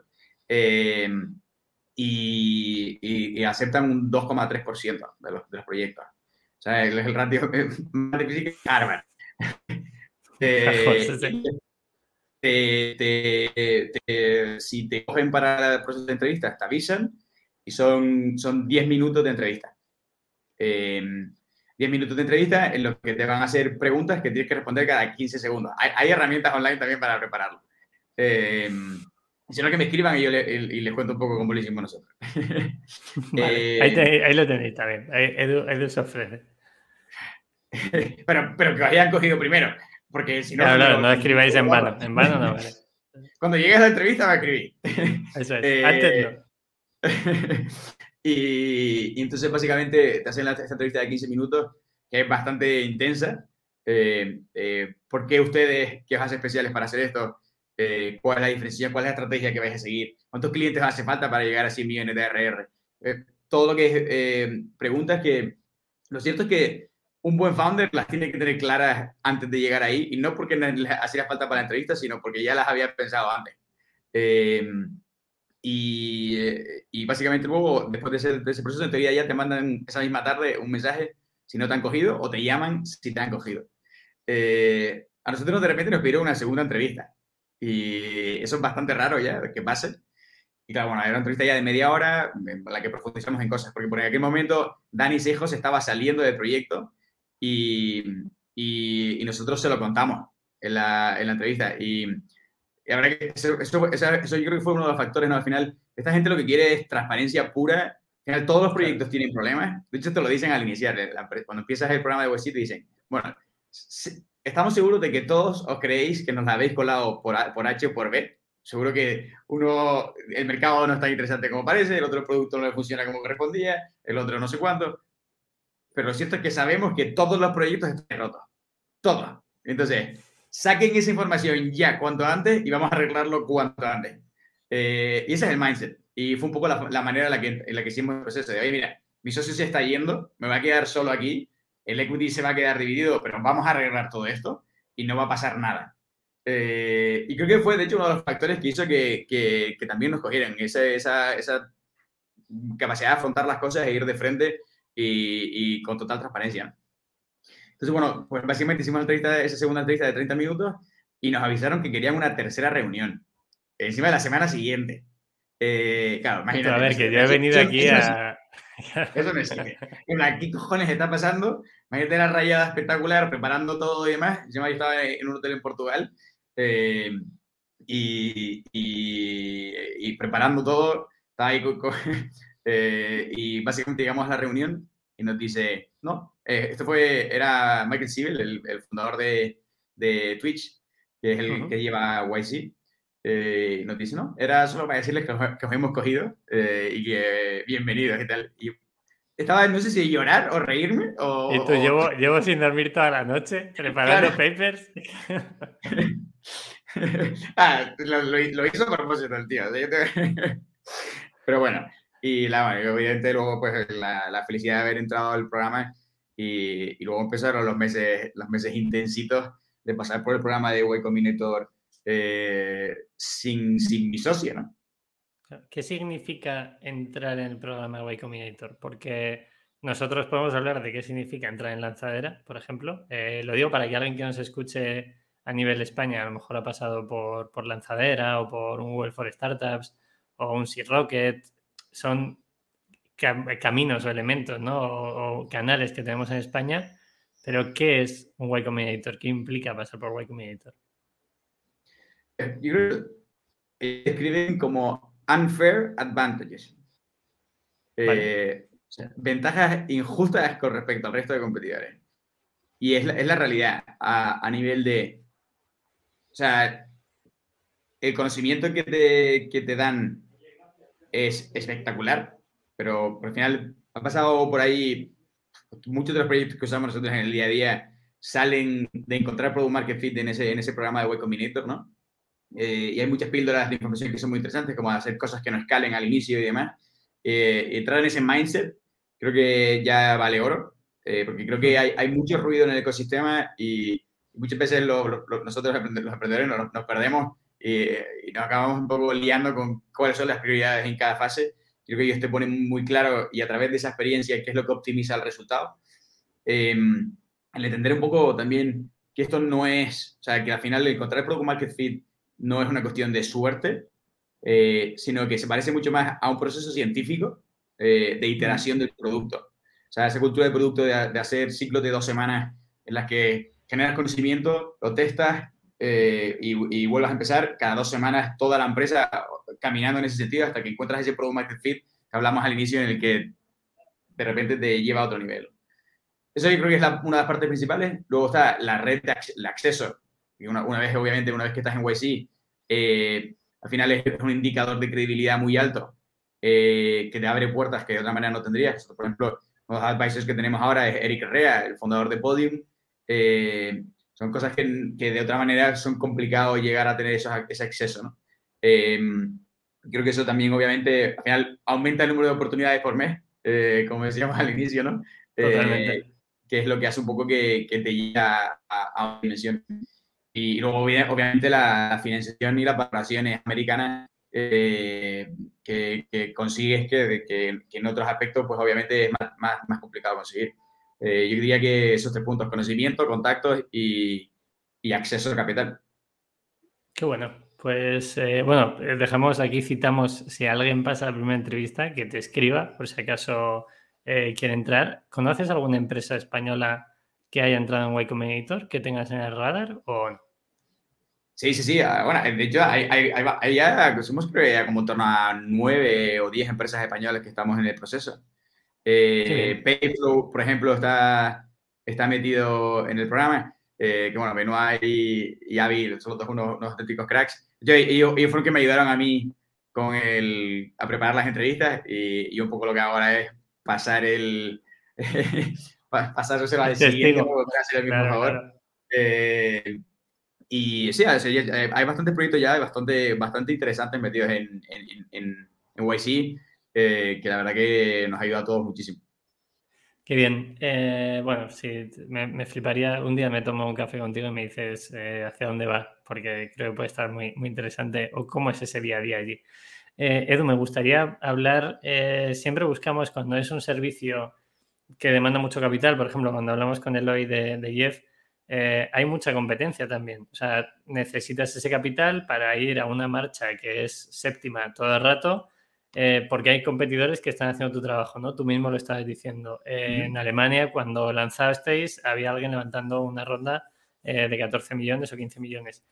y, y, aceptan un 2,3% de los, de los proyectos. O sea, es el ratio más difícil que Harvard. si te cogen para el proceso de entrevistas, te avisan y son, son 10 minutos de entrevista. Eh, 10 minutos de entrevista en los que te van a hacer preguntas que tienes que responder cada 15 segundos. Hay, herramientas online también para prepararlo. Eh, sino que me escriban y yo les cuento un poco cómo lo hicimos nosotros. Eh, ahí, lo tenéis también. Edu, Edu se ofrece. pero, pero que os hayan cogido primero. Porque si no. Claro, no, escribáis en vano. En vano no vale. Cuando llegues a la entrevista va a escribir. Eso es. Eh, Antes no. y, entonces, básicamente, te hacen esta entrevista de 15 minutos, que es bastante intensa. Eh, eh, ¿Por qué ustedes, qué os hace especiales para hacer esto? ¿Cuál es la diferencia? ¿Cuál es la estrategia que vais a seguir? ¿Cuántos clientes hace falta para llegar a 100 millones de RR? todo lo que es preguntas que lo cierto es que un buen founder las tiene que tener claras antes de llegar ahí, y no porque les hacía falta para la entrevista, sino porque ya las había pensado antes. Em, y, básicamente luego, después de ese, proceso, en teoría ya te mandan esa misma tarde un mensaje si no te han cogido o te llaman si te han cogido. Eh, a nosotros de repente nos pidieron una segunda entrevista y eso es bastante raro ya que pase. Y claro, bueno, era una entrevista ya de media hora en la que profundizamos en cosas, porque por aquel momento Dani Sejos estaba saliendo del proyecto y, y, nosotros se lo contamos en la, en la entrevista. Y, y que eso, eso, eso, yo creo que fue uno de los factores, ¿no? Al final, esta gente lo que quiere es transparencia pura. Al final, todos los proyectos tienen problemas. De hecho, te lo dicen al iniciar. Cuando empiezas el programa de Website, te dicen, bueno, estamos seguros de que todos os creéis que nos la habéis colado por, por H o por B. Seguro que uno, el mercado no es tan interesante como parece, el otro producto no le funciona como correspondía, el otro no sé cuánto pero lo cierto es que sabemos que todos los proyectos están rotos. Todos. Entonces, saquen esa información ya cuanto antes y vamos a arreglarlo cuanto antes. Eh, y ese es el mindset. Y fue un poco la, manera en la, que, en la que hicimos el proceso de, oye, mira, mi socio se está yendo, me va a quedar solo aquí, el equity se va a quedar dividido, pero vamos a arreglar todo esto y no va a pasar nada. Eh, y creo que fue, de hecho, uno de los factores que hizo que, que, que también nos cogieran esa, esa, esa capacidad de afrontar las cosas e ir de frente y, con total transparencia. Entonces, bueno, pues básicamente hicimos entrevista, esa segunda entrevista de 30 minutos y nos avisaron que querían una tercera reunión, encima de la semana siguiente. Eh, claro, imagínate. A ver, que yo he venido aquí a... Eso me sigue. ¿Qué cojones está pasando? Imagínate la rayada espectacular, preparando todo y demás. Yo estaba en un hotel en Portugal eh, y, y, preparando todo. Estaba ahí con, eh, y básicamente llegamos a la reunión y nos dice, no, eh, esto fue, era Michael Siebel, el, fundador de, de, Twitch, que es el que lleva YC. Eh, nos dice, no, era solo para decirles que, que os hemos cogido y que bienvenidos y tal. Y estaba, no sé si llorar o reírme o... Y tú, Llevo, llevo sin dormir toda la noche preparando papers. ah, lo, hizo a propósito el tío. Pero bueno, y la, obviamente luego pues la, la, felicidad de haber entrado al programa y, y, luego empezaron los meses, los meses intensitos de pasar por el programa de Y Combinator eh, sin, sin mi socio, ¿no? ¿Qué significa entrar en el programa de Y Combinator? Porque nosotros podemos hablar de qué significa entrar en lanzadera, por ejemplo. Eh, lo digo para que alguien que nos escuche a nivel España a lo mejor ha pasado por, por lanzadera o por un Google for Startups o un Seed Rocket son caminos o elementos, ¿no? O, canales que tenemos en España. Pero, ¿qué es un Y Combinator? ¿Qué implica pasar por Y Combinator? Eh, yo creo que escriben como unfair advantages. Eh, ventajas injustas con respecto al resto de competidores. Y es la, realidad a, nivel de. O sea, el conocimiento que te, que te dan es espectacular, pero al final ha pasado por ahí, muchos de los proyectos que usamos nosotros en el día a día salen de encontrar Product Market Fit en ese, en ese programa de Y Combinator, ¿no? Eh, y hay muchas píldoras de información que son muy interesantes, como hacer cosas que no escalen al inicio y demás. Eh, entrar en ese mindset creo que ya vale oro, eh, porque creo que hay, hay, mucho ruido en el ecosistema y muchas veces nosotros los emprendedores nos, nos perdemos y, nos acabamos un poco liando con cuáles son las prioridades en cada fase. Creo que ellos te ponen muy claro y a través de esa experiencia qué es lo que optimiza el resultado. Eh, el entender un poco también que esto no es, o sea, que al final encontrar el Product Market Fit no es una cuestión de suerte, eh, sino que se parece mucho más a un proceso científico eh, de iteración del producto. O sea, esa cultura de producto de, hacer ciclos de dos semanas en las que generas conocimiento, lo testas eh, y, vuelvas a empezar cada dos semanas toda la empresa caminando en ese sentido hasta que encuentras ese product market fit que hablamos al inicio en el que de repente te lleva a otro nivel. Eso yo creo que es una de las partes principales. Luego está la red de el acceso. Y una, una, vez, obviamente, una vez que estás en YC, eh, al final es un indicador de credibilidad muy alto eh, que te abre puertas que de otra manera no tendrías. Por ejemplo, los advisors que tenemos ahora es Eric Herrera, el fundador de Podium. Eh, son cosas que, que, de otra manera son complicado llegar a tener ese acceso. ¿no? creo que eso también, obviamente, al final aumenta el número de oportunidades por mes, como decíamos al inicio, ¿no? Totalmente que es lo que hace un poco que, que te lleva a, una dimensión. Y luego, obviamente, la, financiación y las valoraciones americanas eh, que, consigues que, que, en otros aspectos, pues obviamente es más, más, más complicado conseguir. Eh, yo diría que esos tres puntos, conocimiento, contactos y, y acceso a capital. Qué bueno. Pues eh, bueno, dejamos aquí, citamos, si alguien pasa la primera entrevista, que te escriba, por si acaso quiere entrar. ¿Conoces alguna empresa española que haya entrado en Y Combinator que tengas en el radar o no? Sí, sí, sí. Ah, bueno, de hecho, hay, hay, ya, somos creo como en torno a nueve o diez empresas españolas que estamos en el proceso. Eh, Payflow, por ejemplo, está, está metido en el programa. Eh, que bueno, Benoit y, y Avi son todos unos, unos auténticos cracks. Yo, ellos, ellos, fueron que me ayudaron a mí con el, a preparar las entrevistas y, y un poco lo que ahora es pasar el. pasárselo al siguiente, el mismo favor. Eh, y sí, hay bastantes proyectos ya bastante, bastante interesantes metidos en, en, en, en YC, eh, que la verdad que nos ayuda a todos muchísimo. Qué bien. Eh, bueno, sí, me, me, fliparía. Un día me tomo un café contigo y me dices hacia dónde va, porque creo que puede estar muy, muy interesante o cómo es ese día a día allí. Eh, Edu, me gustaría hablar, eh, siempre buscamos cuando es un servicio que demanda mucho capital, por ejemplo, cuando hablamos con Eloy de, de Jeff, eh, hay mucha competencia también. O sea, necesitas ese capital para ir a una marcha que es séptima todo el rato, porque hay competidores que están haciendo tu trabajo, ¿no? Tú mismo lo estabas diciendo. En Alemania, cuando lanzasteis, había alguien levantando una ronda de 14 millones o 15 millones.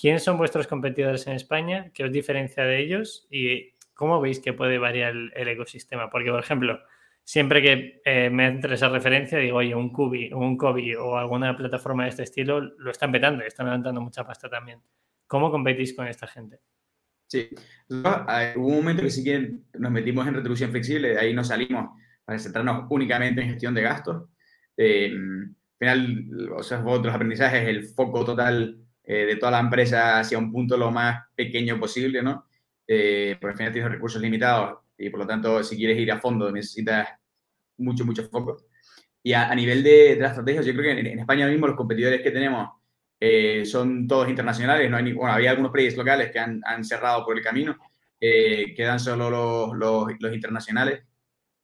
¿Quiénes son vuestros competidores en España? ¿Qué os diferencia de ellos? ¿Y cómo veis que puede variar el, ecosistema? Porque, por ejemplo, siempre que eh, me entre esa referencia, digo, oye, un Cubi, un Kobi o alguna plataforma de este estilo lo están petando están levantando mucha pasta también. ¿Cómo competís con esta gente? Sí, hubo un momento que sí que nos metimos en retribución flexible, de ahí nos salimos para centrarnos únicamente en gestión de gastos. Eh, al final, o sea, otros aprendizajes, el foco total eh, de toda la empresa hacia un punto lo más pequeño posible, ¿no? Eh, porque al final tienes recursos limitados y por lo tanto si quieres ir a fondo necesitas mucho, mucho foco. Y a, nivel de, de, las estrategias, yo creo que en, España mismo los competidores que tenemos eh, son todos internacionales, no hay bueno, había algunos players locales que han, han cerrado por el camino, quedan solo los, los, los internacionales.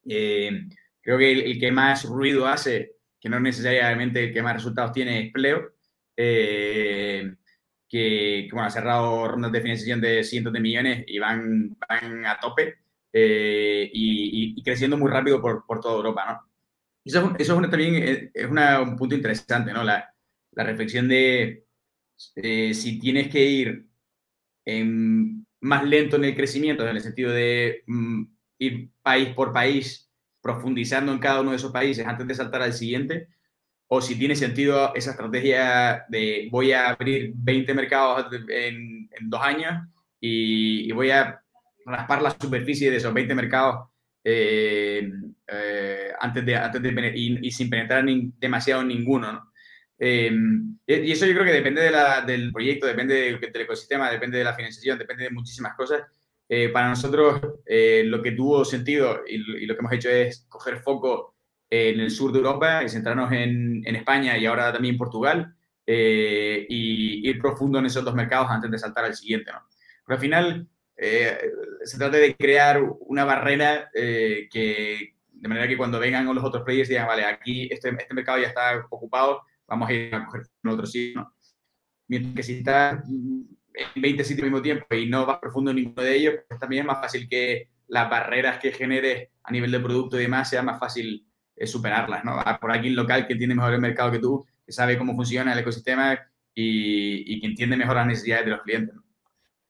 creo que el, el, que más ruido hace, que no necesariamente el que más resultados tiene, es Pleo, eh, que, bueno, ha cerrado rondas de financiación de cientos de millones y van, van a tope eh, y, creciendo muy rápido por, por toda Europa, ¿no? Eso, eso es también es, un punto interesante, ¿no? La, la reflexión de si tienes que ir más lento en el crecimiento, en el sentido de mm, ir país por país, profundizando en cada uno de esos países antes de saltar al siguiente, o si tiene sentido esa estrategia de voy a abrir 20 mercados en, dos años y, voy a raspar la superficie de esos 20 mercados eh, eh, antes de, antes de y, sin penetrar demasiado en ninguno. ¿no? Eh, y eso yo creo que depende de la, del proyecto, depende del ecosistema, depende de la financiación, depende de muchísimas cosas. para nosotros lo que tuvo sentido y, y, lo que hemos hecho es coger foco en el sur de Europa y centrarnos en, en España y ahora también Portugal eh, y ir profundo en esos dos mercados antes de saltar al siguiente. ¿no? Pero al final eh, se trata de crear una barrera eh, que de manera que cuando vengan los otros players digan, vale, aquí este, este mercado ya está ocupado, vamos a ir a coger otro sitio. Mientras que si estás en 20 sitios al mismo tiempo y no vas profundo en ninguno de ellos, pues también es más fácil que las barreras que generes a nivel de producto y demás sea más fácil es superarlas, ¿no? por alguien local que tiene mejor el mercado que tú, que sabe cómo funciona el ecosistema y, que entiende mejor las necesidades de los clientes.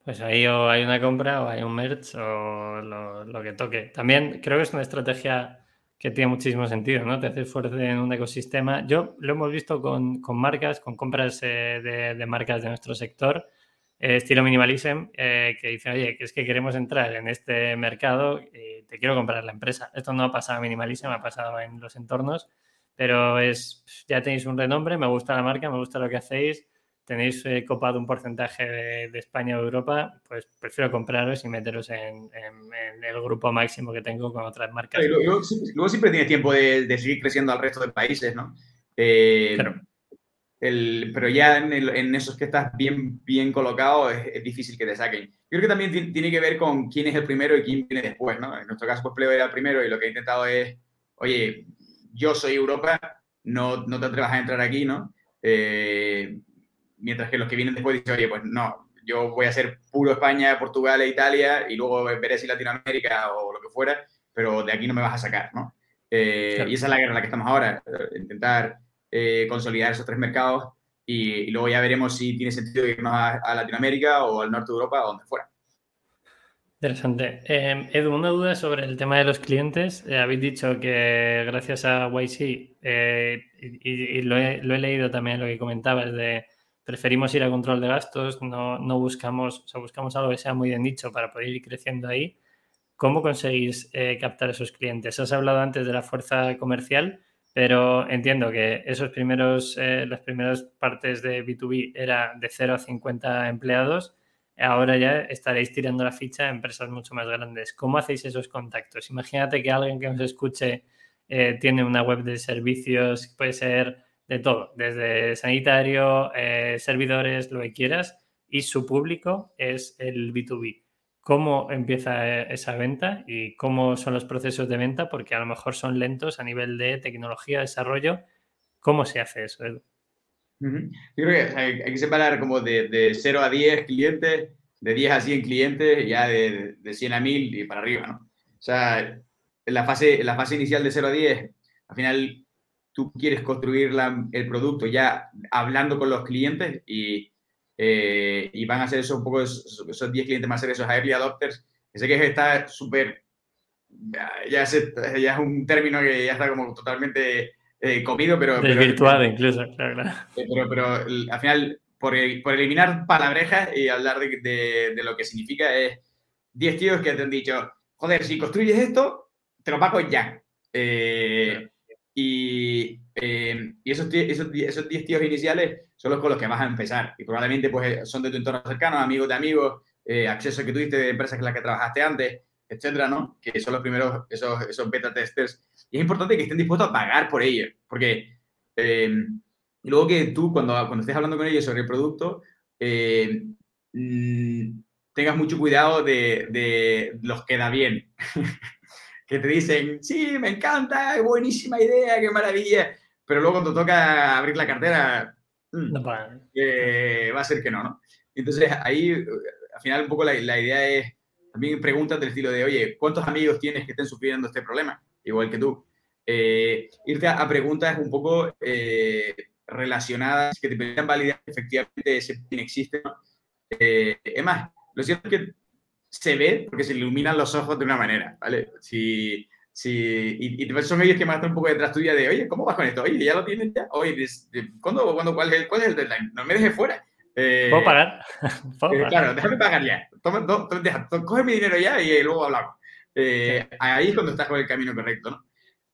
Pues ahí o hay una compra o hay un merch o lo, que toque. También creo que es una estrategia que tiene muchísimo sentido, ¿no? Te haces fuerte en un ecosistema. Yo lo hemos visto con, marcas, con compras eh, de, marcas de nuestro sector, eh, estilo minimalism, eh, que dicen, oye, que es que queremos entrar en este mercado y te quiero comprar la empresa. Esto no ha pasado en minimalism, ha pasado en los entornos, pero es, ya tenéis un renombre, me gusta la marca, me gusta lo que hacéis, tenéis eh, copado un porcentaje de, España o Europa, pues prefiero compraros y meteros en, el grupo máximo que tengo con otras marcas. luego, siempre tienes tiempo de, seguir creciendo al resto de países, ¿no? Eh, el, pero ya en, esos que estás bien, bien colocado es, difícil que te saquen. Yo creo que también tiene que ver con quién es el primero y quién viene después, ¿no? En nuestro caso, pues Pleo era el primero y lo que he intentado es, oye, yo soy Europa, no, no te atrevas a entrar aquí, ¿no? Eh, mientras que los que vienen después dicen, oye, pues no, yo voy a ser puro España, Portugal e Italia y luego veré si Latinoamérica o lo que fuera, pero de aquí no me vas a sacar, ¿no? Eh, y esa es la guerra en la que estamos ahora, intentar eh, consolidar esos tres mercados y, luego ya veremos si tiene sentido irnos a, Latinoamérica o al norte de Europa o donde fuera. Interesante. Eh, Edu, una duda sobre el tema de los clientes. habéis dicho que gracias a YC, y, lo, he, lo, he, leído también lo que comentabas de preferimos ir a control de gastos, no, no buscamos, o sea, buscamos algo que sea muy de nicho para poder ir creciendo ahí. ¿Cómo conseguís eh, captar esos clientes? Has hablado antes de la fuerza comercial, pero entiendo que esos primeros, eh, las primeras partes de B2B era de 0 a 50 empleados. Ahora ya estaréis tirando la ficha a empresas mucho más grandes. ¿Cómo hacéis esos contactos? Imagínate que alguien que nos escuche eh, tiene una web de servicios, puede ser de todo, desde sanitario, eh, servidores, lo que quieras, y su público es el B2B. ¿Cómo empieza eh, esa venta y cómo son los procesos de venta? Porque a lo mejor son lentos a nivel de tecnología, desarrollo. ¿Cómo se hace eso, Edu? Yo creo que hay, que separar como de, de, 0 a 10 clientes, de 10 a 100 clientes, ya de, de 100 a 1000 y para arriba, ¿no? O sea, en la fase, en la fase inicial de 0 a 10, al final tú quieres construir el producto ya hablando con los clientes y, eh, y van a ser eso un poco esos 10 clientes más ser esos early adopters. Sé que está súper, ya, ya, es un término que ya está como totalmente eh, comido, pero... Desvirtuado incluso, claro, claro. Eh, pero, pero al final, por, por, eliminar palabrejas y hablar de, de, lo que significa, es 10 tíos que te han dicho, joder, si construyes esto, te lo pago ya. Eh, y, eh, y esos, esos, esos 10 tíos iniciales son los con los que vas a empezar. Y probablemente pues, son de tu entorno cercano, amigos de amigos, eh, acceso que tuviste de empresas con las que trabajaste antes, etcétera, ¿no? Que son los primeros, esos, esos beta testers. Y es importante que estén dispuestos a pagar por ello, porque eh, luego que tú, cuando, cuando estés hablando con ellos sobre el producto, mm, tengas mucho cuidado de, de los que da bien. que te dicen, sí, me encanta, buenísima idea, qué maravilla, pero luego cuando toca abrir la cartera, mm, va a ser que no, ¿no? Entonces ahí, al final un poco la, idea es, también preguntas del estilo de, oye, ¿cuántos amigos tienes que estén sufriendo este problema? Igual que tú. Eh, irte a, preguntas un poco eh, relacionadas que te permitan validar que efectivamente ese existe. ¿no? Eh, es más, lo cierto es que se ve porque se iluminan los ojos de una manera, ¿vale? Si, si, y, son ellos que me un poco detrás tuya de, oye, ¿cómo vas con esto? Oye, ¿ya lo tienen ya? Oye, ¿cuándo, cuándo, cuál, es, ¿cuál es el deadline? No me dejes fuera. Eh, ¿Puedo pagar? Eh, claro, déjame pagar ya. Toma, coge mi dinero ya y luego hablamos. Eh, ahí es cuando estás con el camino correcto, ¿no?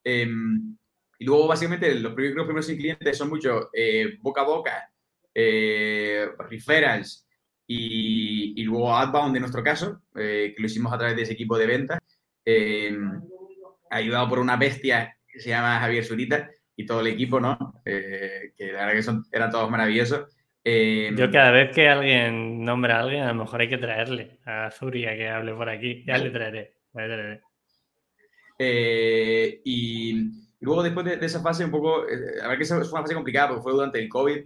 Em, y luego, básicamente, los primeros, los primeros clientes son mucho boca a boca, referrals, y, luego Outbound, en nuestro caso, eh, que lo hicimos a través de ese equipo de ventas, eh, ayudado por una bestia que se llama Javier Zurita y todo el equipo, ¿no? Eh, que la verdad que son, eran todos maravillosos. Yo cada vez que alguien nombra a alguien, a lo mejor hay que traerle a Zuria que hable por aquí. Ya le traeré. y luego después de, esa fase un poco, a ver que fue una fase complicada porque fue durante el COVID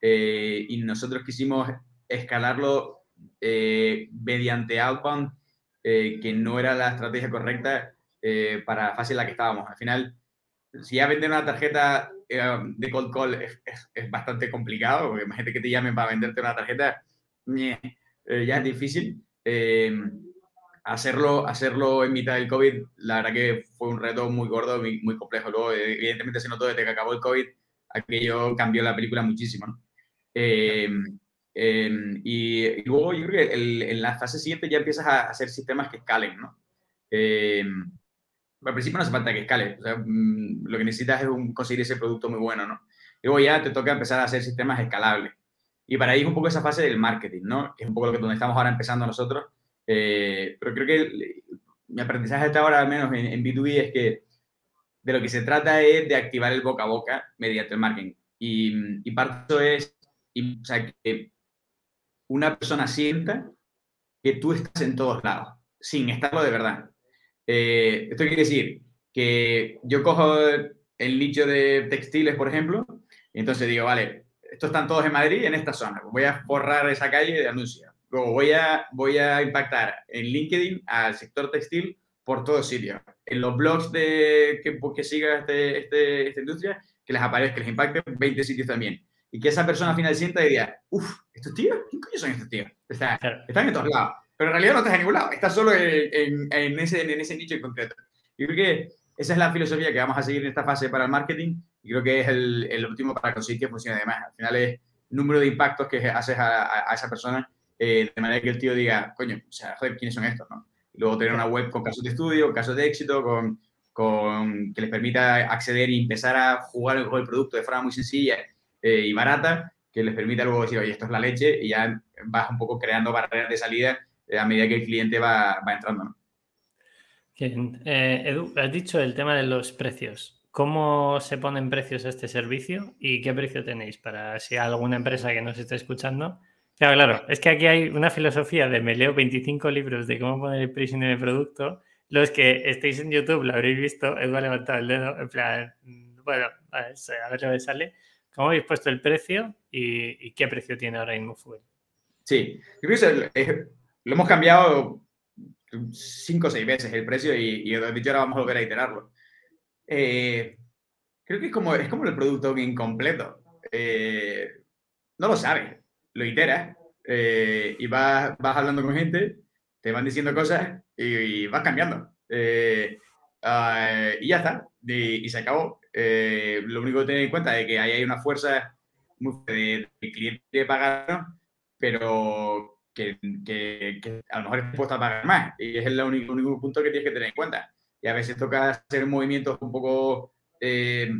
y nosotros quisimos escalarlo eh, mediante outbound, eh, que no era la estrategia correcta eh, para la fase en la que estábamos. Al final, si ya vender una tarjeta eh, de cold call es, es, bastante complicado, porque imagínate que te llamen para venderte una tarjeta, eh, ya es difícil. Eh, hacerlo, hacerlo en mitad del COVID, la verdad que fue un reto muy gordo, muy, muy complejo. Luego, evidentemente, se notó desde que acabó el COVID, aquello cambió la película muchísimo. ¿no? Y, luego yo creo que en la fase siguiente ya empiezas a hacer sistemas que escalen, ¿no? al principio no hace falta que escale. Mm, lo que necesitas es conseguir ese producto muy bueno, ¿no? Luego ya te toca empezar a hacer sistemas escalables. Y para ahí es un poco esa fase del marketing, ¿no? Que es un poco lo que donde estamos ahora empezando nosotros. Eh, pero creo que mi aprendizaje hasta ahora, al menos en, B2B, es que de lo que se trata es de activar el boca a boca mediante el marketing. Y, y parte de eso es o sea, que una persona sienta que tú estás en todos lados, sin estarlo de verdad. Eh, esto quiere decir que yo cojo el nicho de textiles, por ejemplo, y entonces digo, vale, estos están todos en Madrid, en esta zona, voy a borrar esa calle de anuncios. Luego voy a, voy a impactar en LinkedIn al sector textil por todos sitios. En los blogs de, que, que siga este, este, esta industria, que les aparezca, que les impacte 20 sitios también. Y que esa persona al final sienta y diga, uff, ¿estos tíos? ¿Quién coño son estos tíos? Están, están en todos lados pero en realidad no estás en ningún lado, estás solo en, en, ese, en ese nicho en concreto. Y creo que esa es la filosofía que vamos a seguir en esta fase para el marketing y creo que es el, el último para conseguir que funcione además. Al final es el número de impactos que haces a, a, esa persona eh, de manera que el tío diga, coño, o sea, joder, ¿quiénes son estos? ¿no? Y luego tener una web con casos de estudio, casos de éxito, con, con que les permita acceder y empezar a jugar con el producto de forma muy sencilla eh, y barata, que les permita luego decir, oye, esto es la leche, y ya vas un poco creando barreras de salida a medida que el cliente va, va entrando. ¿no? Eh, Edu, has dicho el tema de los precios. ¿Cómo se ponen precios a este servicio y qué precio tenéis para si hay alguna empresa que nos esté escuchando? Claro, claro, es que aquí hay una filosofía de me leo 25 libros de cómo poner el precio en el producto. Los que estéis en YouTube lo habréis visto, Edu ha levantado el dedo, en plan, bueno, a ver, a ver lo sale. ¿Cómo habéis puesto el precio y, qué precio tiene ahora mismo Fuel? Sí, creo que lo hemos cambiado cinco o seis veces el precio y, y ahora vamos a volver a iterarlo. Eh, creo que es como, es como el producto incompleto. Eh, no lo sabes, lo iteras eh, y vas, vas, hablando con gente, te van diciendo cosas y, vas cambiando. Ah, y ya está, y, se acabó. Lo único que tener en cuenta es que ahí hay una fuerza muy de, de cliente pagar, pero que, a lo mejor es dispuesto a pagar más. Y es el único, único punto que tienes que tener en cuenta. Y a veces toca hacer movimientos un poco eh,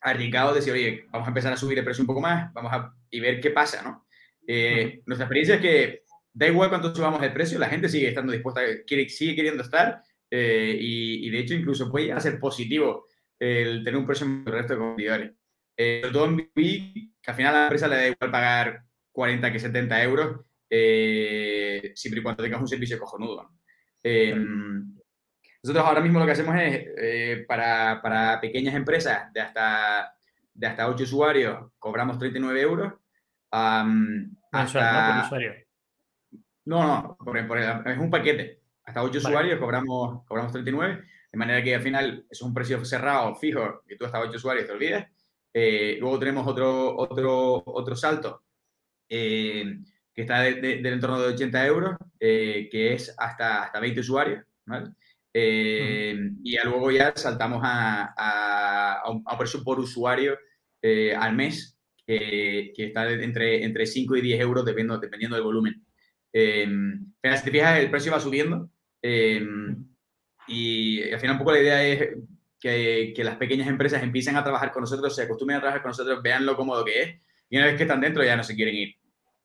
arriesgados, decir, oye, vamos a empezar a subir el precio un poco más, vamos a y ver qué pasa, ¿no? Eh, nuestra experiencia es que da igual cuánto subamos el precio, la gente sigue estando dispuesta, quiere, sigue queriendo estar eh, y, de hecho incluso puede a ser positivo el tener un precio el resto de competidores. Eh, sobre todo en B2B, que al final a la empresa le da igual pagar 40 que 70 euros eh, siempre y cuando tengas un servicio cojonudo. Eh, nosotros ahora mismo lo que hacemos es, eh, para, para, pequeñas empresas de hasta, de hasta 8 usuarios, cobramos 39 euros. Um, hasta, no, por usuario. No, no, por, es un paquete. Hasta 8 usuarios cobramos, cobramos 39, de manera que al final es un precio cerrado, fijo, que tú hasta 8 usuarios te olvides. luego tenemos otro, otro, otro salto que está del entorno de 80 euros, eh, que es hasta, hasta 20 usuarios, ¿vale? Eh, y luego ya saltamos a, a, un, precio por usuario eh, al mes, que está entre, entre 5 y 10 euros dependiendo, dependiendo del volumen. pero si te fijas, el precio va subiendo y al final un poco la idea es que, que, las pequeñas empresas empiecen a trabajar con nosotros, se acostumbren a trabajar con nosotros, vean lo cómodo que es y una vez que están dentro ya no se quieren ir.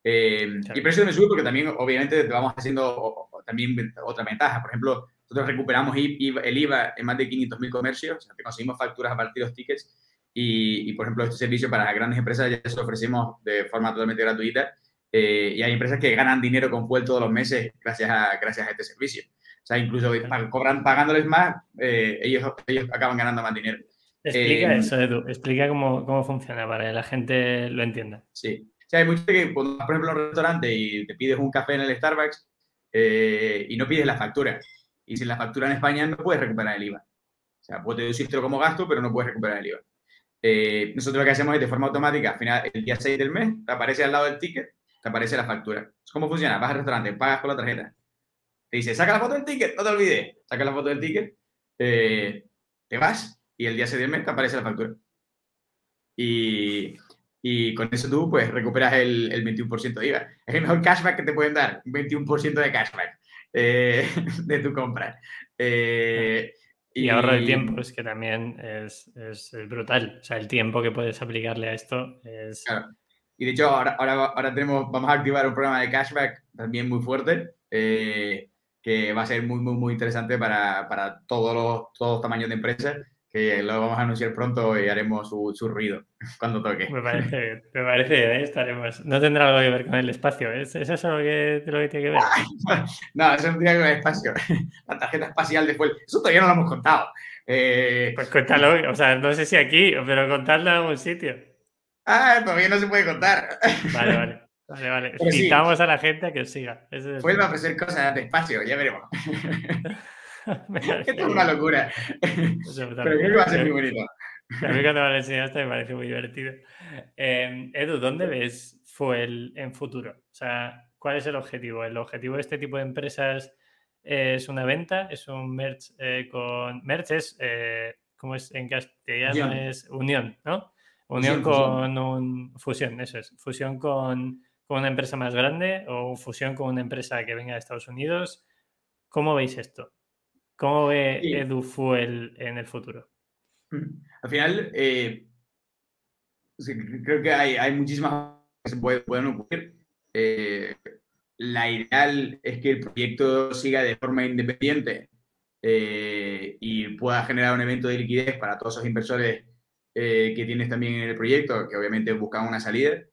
Eh, Y el precio me sube porque también, obviamente, vamos haciendo también otra ventaja. Por ejemplo, nosotros recuperamos el IVA en más de 500.000 comercios, o sea, que conseguimos facturas a partir de los tickets. Y, y, por ejemplo, este servicio para grandes empresas ya se lo ofrecemos de forma totalmente gratuita. Eh, y hay empresas que ganan dinero con Fuel todos los meses gracias a, gracias a este servicio. O sea, incluso cobran, pagándoles más, eh, ellos, ellos acaban ganando más dinero. Explica eh, eso, Edu. Explica cómo, cómo funciona para que la gente lo entienda. Sí hay mucha que cuando vas, por ejemplo, a un restaurante y te pides un café en el Starbucks eh, y no pides la factura. Y sin la factura en España no puedes recuperar el IVA. O sea, puedes deducirlo como gasto, pero no puedes recuperar el IVA. Eh, nosotros lo que hacemos es de forma automática, al final, el día 6 del mes, te aparece al lado del ticket, te aparece la factura. ¿Cómo funciona? Vas al restaurante, pagas con la tarjeta. Te dice, saca la foto del ticket, no te olvides. Saca la foto del ticket, eh, te vas y el día 6 del mes te aparece la factura. Y, y con eso tú pues recuperas el, el 21% de IVA. Es el mejor cashback que te pueden dar, un 21% de cashback eh, de tu compra. Eh, y, ahorro de tiempo, es que también es, es, brutal. O sea, el tiempo que puedes aplicarle a esto es... Claro. Y de hecho, ahora, ahora, ahora, tenemos, vamos a activar un programa de cashback también muy fuerte, eh, que va a ser muy, muy, muy interesante para, para todos, los, todos tamaños de empresas que lo vamos a anunciar pronto y haremos su, ruido cuando toque. Me parece, me parece ¿eh? estaremos. No tendrá algo que ver con el espacio, ¿es, ¿Es eso lo que, lo que tiene que ver? no, eso no tiene que ver con el espacio. La tarjeta espacial de Fuel, eso todavía no lo hemos contado. Eh, pues cuéntalo, o sea, no sé si aquí, pero contadlo en algún sitio. Ah, todavía no se puede contar. Vale, vale. Vale, vale. Invitamos a la gente a que siga. Fuel va a ofrecer cosas de espacio, ya veremos. Esto es una locura. Pero creo que va a ser muy bonito. A mí cuando me lo enseñaste me parece muy divertido. Em, Edu, ¿dónde ves Fuel en futuro? O sea, ¿cuál es el objetivo? ¿El objetivo de este tipo de empresas es una venta? ¿Es un merch eh, con... Merch es, eh, ¿cómo es en castellano? Es unión, ¿no? Unión con un... Fusión, eso es. Fusión con, con una empresa más grande o fusión con una empresa que venga de Estados Unidos. ¿Cómo veis esto? ¿Cómo ve EduFuel en el futuro? Al final, eh, creo que hay, hay, muchísimas que se pueden ocurrir. Eh, la ideal es que el proyecto siga de forma independiente eh, y pueda generar un evento de liquidez para todos esos inversores que tienes también en el proyecto, que obviamente buscan una salida.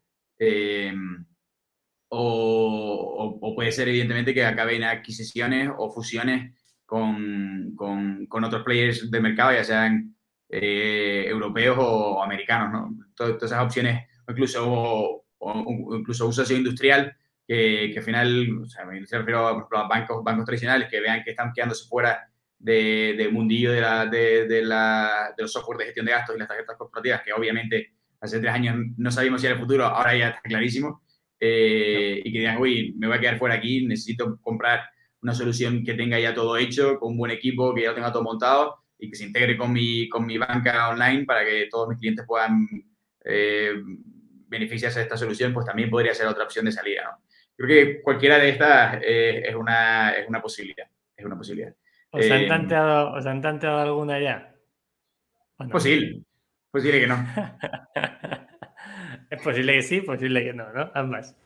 O, o, puede ser, evidentemente, que acaben adquisiciones o fusiones con, con, con otros players de mercado, ya sean eh, europeos o americanos, ¿no? Todas, esas opciones, incluso, o, incluso uso industrial, que, que, al final, o sea, me refiero a, los bancos, bancos tradicionales que vean que están quedándose fuera del de mundillo de, la, de, de, la, de los software de gestión de gastos y las tarjetas corporativas, que obviamente hace tres años no sabíamos si era el futuro, ahora ya está clarísimo, eh, y que digan, uy, me voy a quedar fuera aquí, necesito comprar una solución que tenga ya todo hecho, con un buen equipo, que ya lo tenga todo montado y que se integre con mi, con mi banca online para que todos mis clientes puedan eh, beneficiarse de esta solución, pues también podría ser otra opción de salida. ¿no? Creo que cualquiera de estas eh, es, una, es una posibilidad. Es una posibilidad. ¿Os, han, eh, tanteado, ¿os han tanteado alguna ya? Posible. Posible que no. es posible que sí, posible que no, ¿no? Ambas.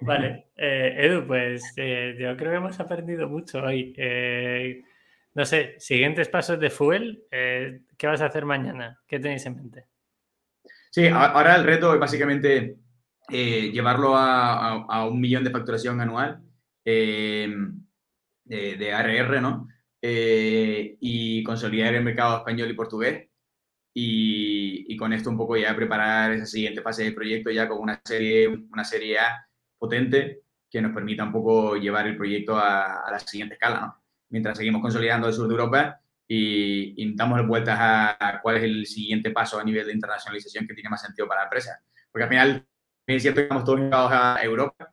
Vale, eh, Edu, pues eh, yo creo que hemos aprendido mucho hoy. Eh, no sé, siguientes pasos de Fuel, ¿qué vas a hacer mañana? ¿Qué tenéis en mente? Sí, ahora el reto es básicamente llevarlo a, un millón de facturación anual de, de, ARR, ¿no? y consolidar el mercado español y portugués. Y, y, con esto un poco ya preparar esa siguiente fase del proyecto ya con una serie, una serie A potente que nos permita un poco llevar el proyecto a, la siguiente escala, ¿no? Mientras seguimos consolidando el sur de Europa y, y damos vueltas a, cuál es el siguiente paso a nivel de internacionalización que tiene más sentido para la empresa. Porque al final, es cierto que estamos todos enfocados a Europa.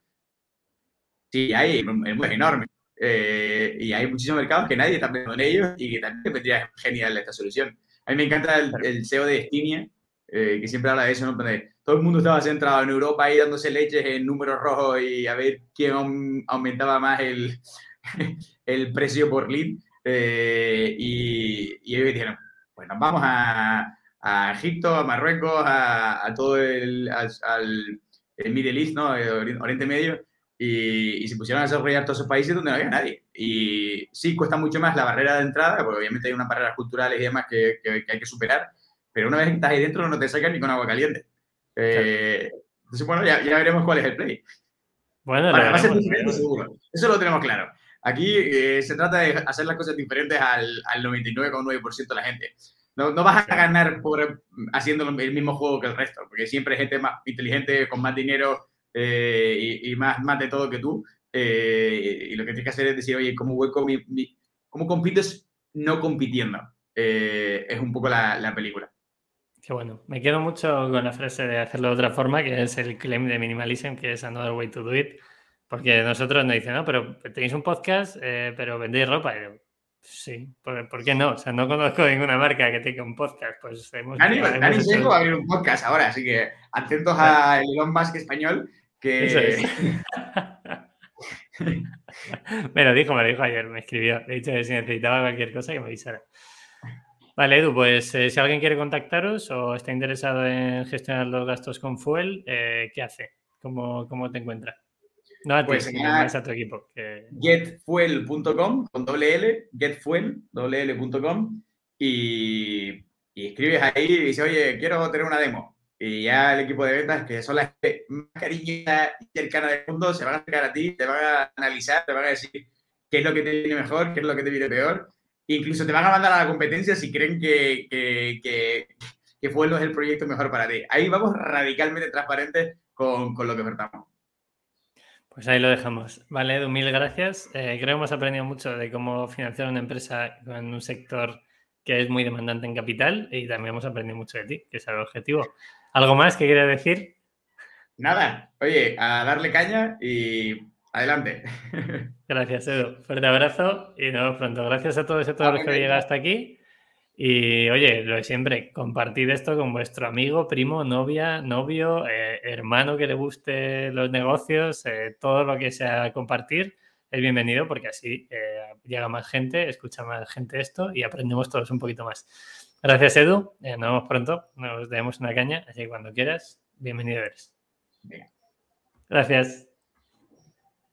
Sí, hay, es enorme. Eh, y hay muchísimos mercados que nadie está pensando en ellos y que también vendría genial esta solución. A mí me encanta el, el CEO de Estinia, eh, que siempre habla de eso, ¿no? todo el mundo estaba centrado en Europa ahí dándose leches en números rojos y a ver quién aumentaba más el, el precio por lead. Eh, y, y, ellos dijeron, pues nos vamos a, a Egipto, a Marruecos, a, a todo el, al, el Middle East, ¿no? El Oriente Medio, y, y, se pusieron a desarrollar todos esos países donde no había nadie. Y sí, cuesta mucho más la barrera de entrada, porque obviamente hay unas barreras culturales y demás que, que, que hay que superar, pero una vez que estás ahí dentro no te sacan ni con agua caliente. Eh, entonces, bueno, ya, ya, veremos cuál es el play. Bueno, va a ser diferente, seguro. Eso lo tenemos claro. Aquí eh, se trata de hacer las cosas diferentes al, al 99,9% de la gente. No, no, vas a ganar por haciendo el mismo juego que el resto, porque siempre hay gente más inteligente, con más dinero eh, y, y, más, más de todo que tú. y lo que tienes que hacer es decir, oye, ¿cómo, con mi, mi, ¿cómo compites no compitiendo? eh, es un poco la, película. Qué bueno. Me quedo mucho con la frase de hacerlo de otra forma, que es el claim de minimalism, que es another way to do it. Porque nosotros nos dicen, no, pero tenéis un podcast, eh, pero vendéis ropa. sí, ¿por, qué no? O sea, no conozco ninguna marca que tenga un podcast. Pues hemos, Dani, va a abrir un podcast ahora, así que atentos a Elon Musk español, que... me lo dijo, me lo dijo ayer, me escribió. De hecho, si necesitaba cualquier cosa, que me avisara. Vale, Edu, pues eh, si alguien quiere contactaros o está interesado en gestionar los gastos con Fuel, eh, ¿qué hace? ¿Cómo, ¿Cómo, te encuentra? No a pues más a tu equipo. Getfuel.com con doble L, getfuel, doble L.com y, y escribes ahí y dices, oye, quiero tener una demo. Y ya el equipo de ventas, que son las más cariñosas y cercanas del mundo, se van a acercar a ti, te van a analizar, te van a decir qué es lo que te viene mejor, qué es lo que te viene peor Incluso te van a mandar a la competencia si creen que, que, que, que es el proyecto mejor para ti. Ahí vamos radicalmente transparentes con, con lo que ofertamos. Pues ahí lo dejamos. Vale, Edu, mil gracias. Eh, creo que hemos aprendido mucho de cómo financiar una empresa en un sector que es muy demandante en capital y también hemos aprendido mucho de ti, que es el objetivo. ¿Algo más que quieras decir? Nada, oye, a darle caña y Adelante. Gracias, Edu. Fuerte abrazo y nos vemos pronto. Gracias a todos y a todos los que habéis llegado hasta aquí. Y oye, lo de siempre, compartid esto con vuestro amigo, primo, novia, novio, eh, hermano que le guste los negocios, eh, todo lo que sea compartir es bienvenido porque así eh, llega más gente, escucha más gente esto y aprendemos todos un poquito más. Gracias, Edu. nos vemos pronto. Nos demos una caña, así que cuando quieras, bienvenido eres. Gracias.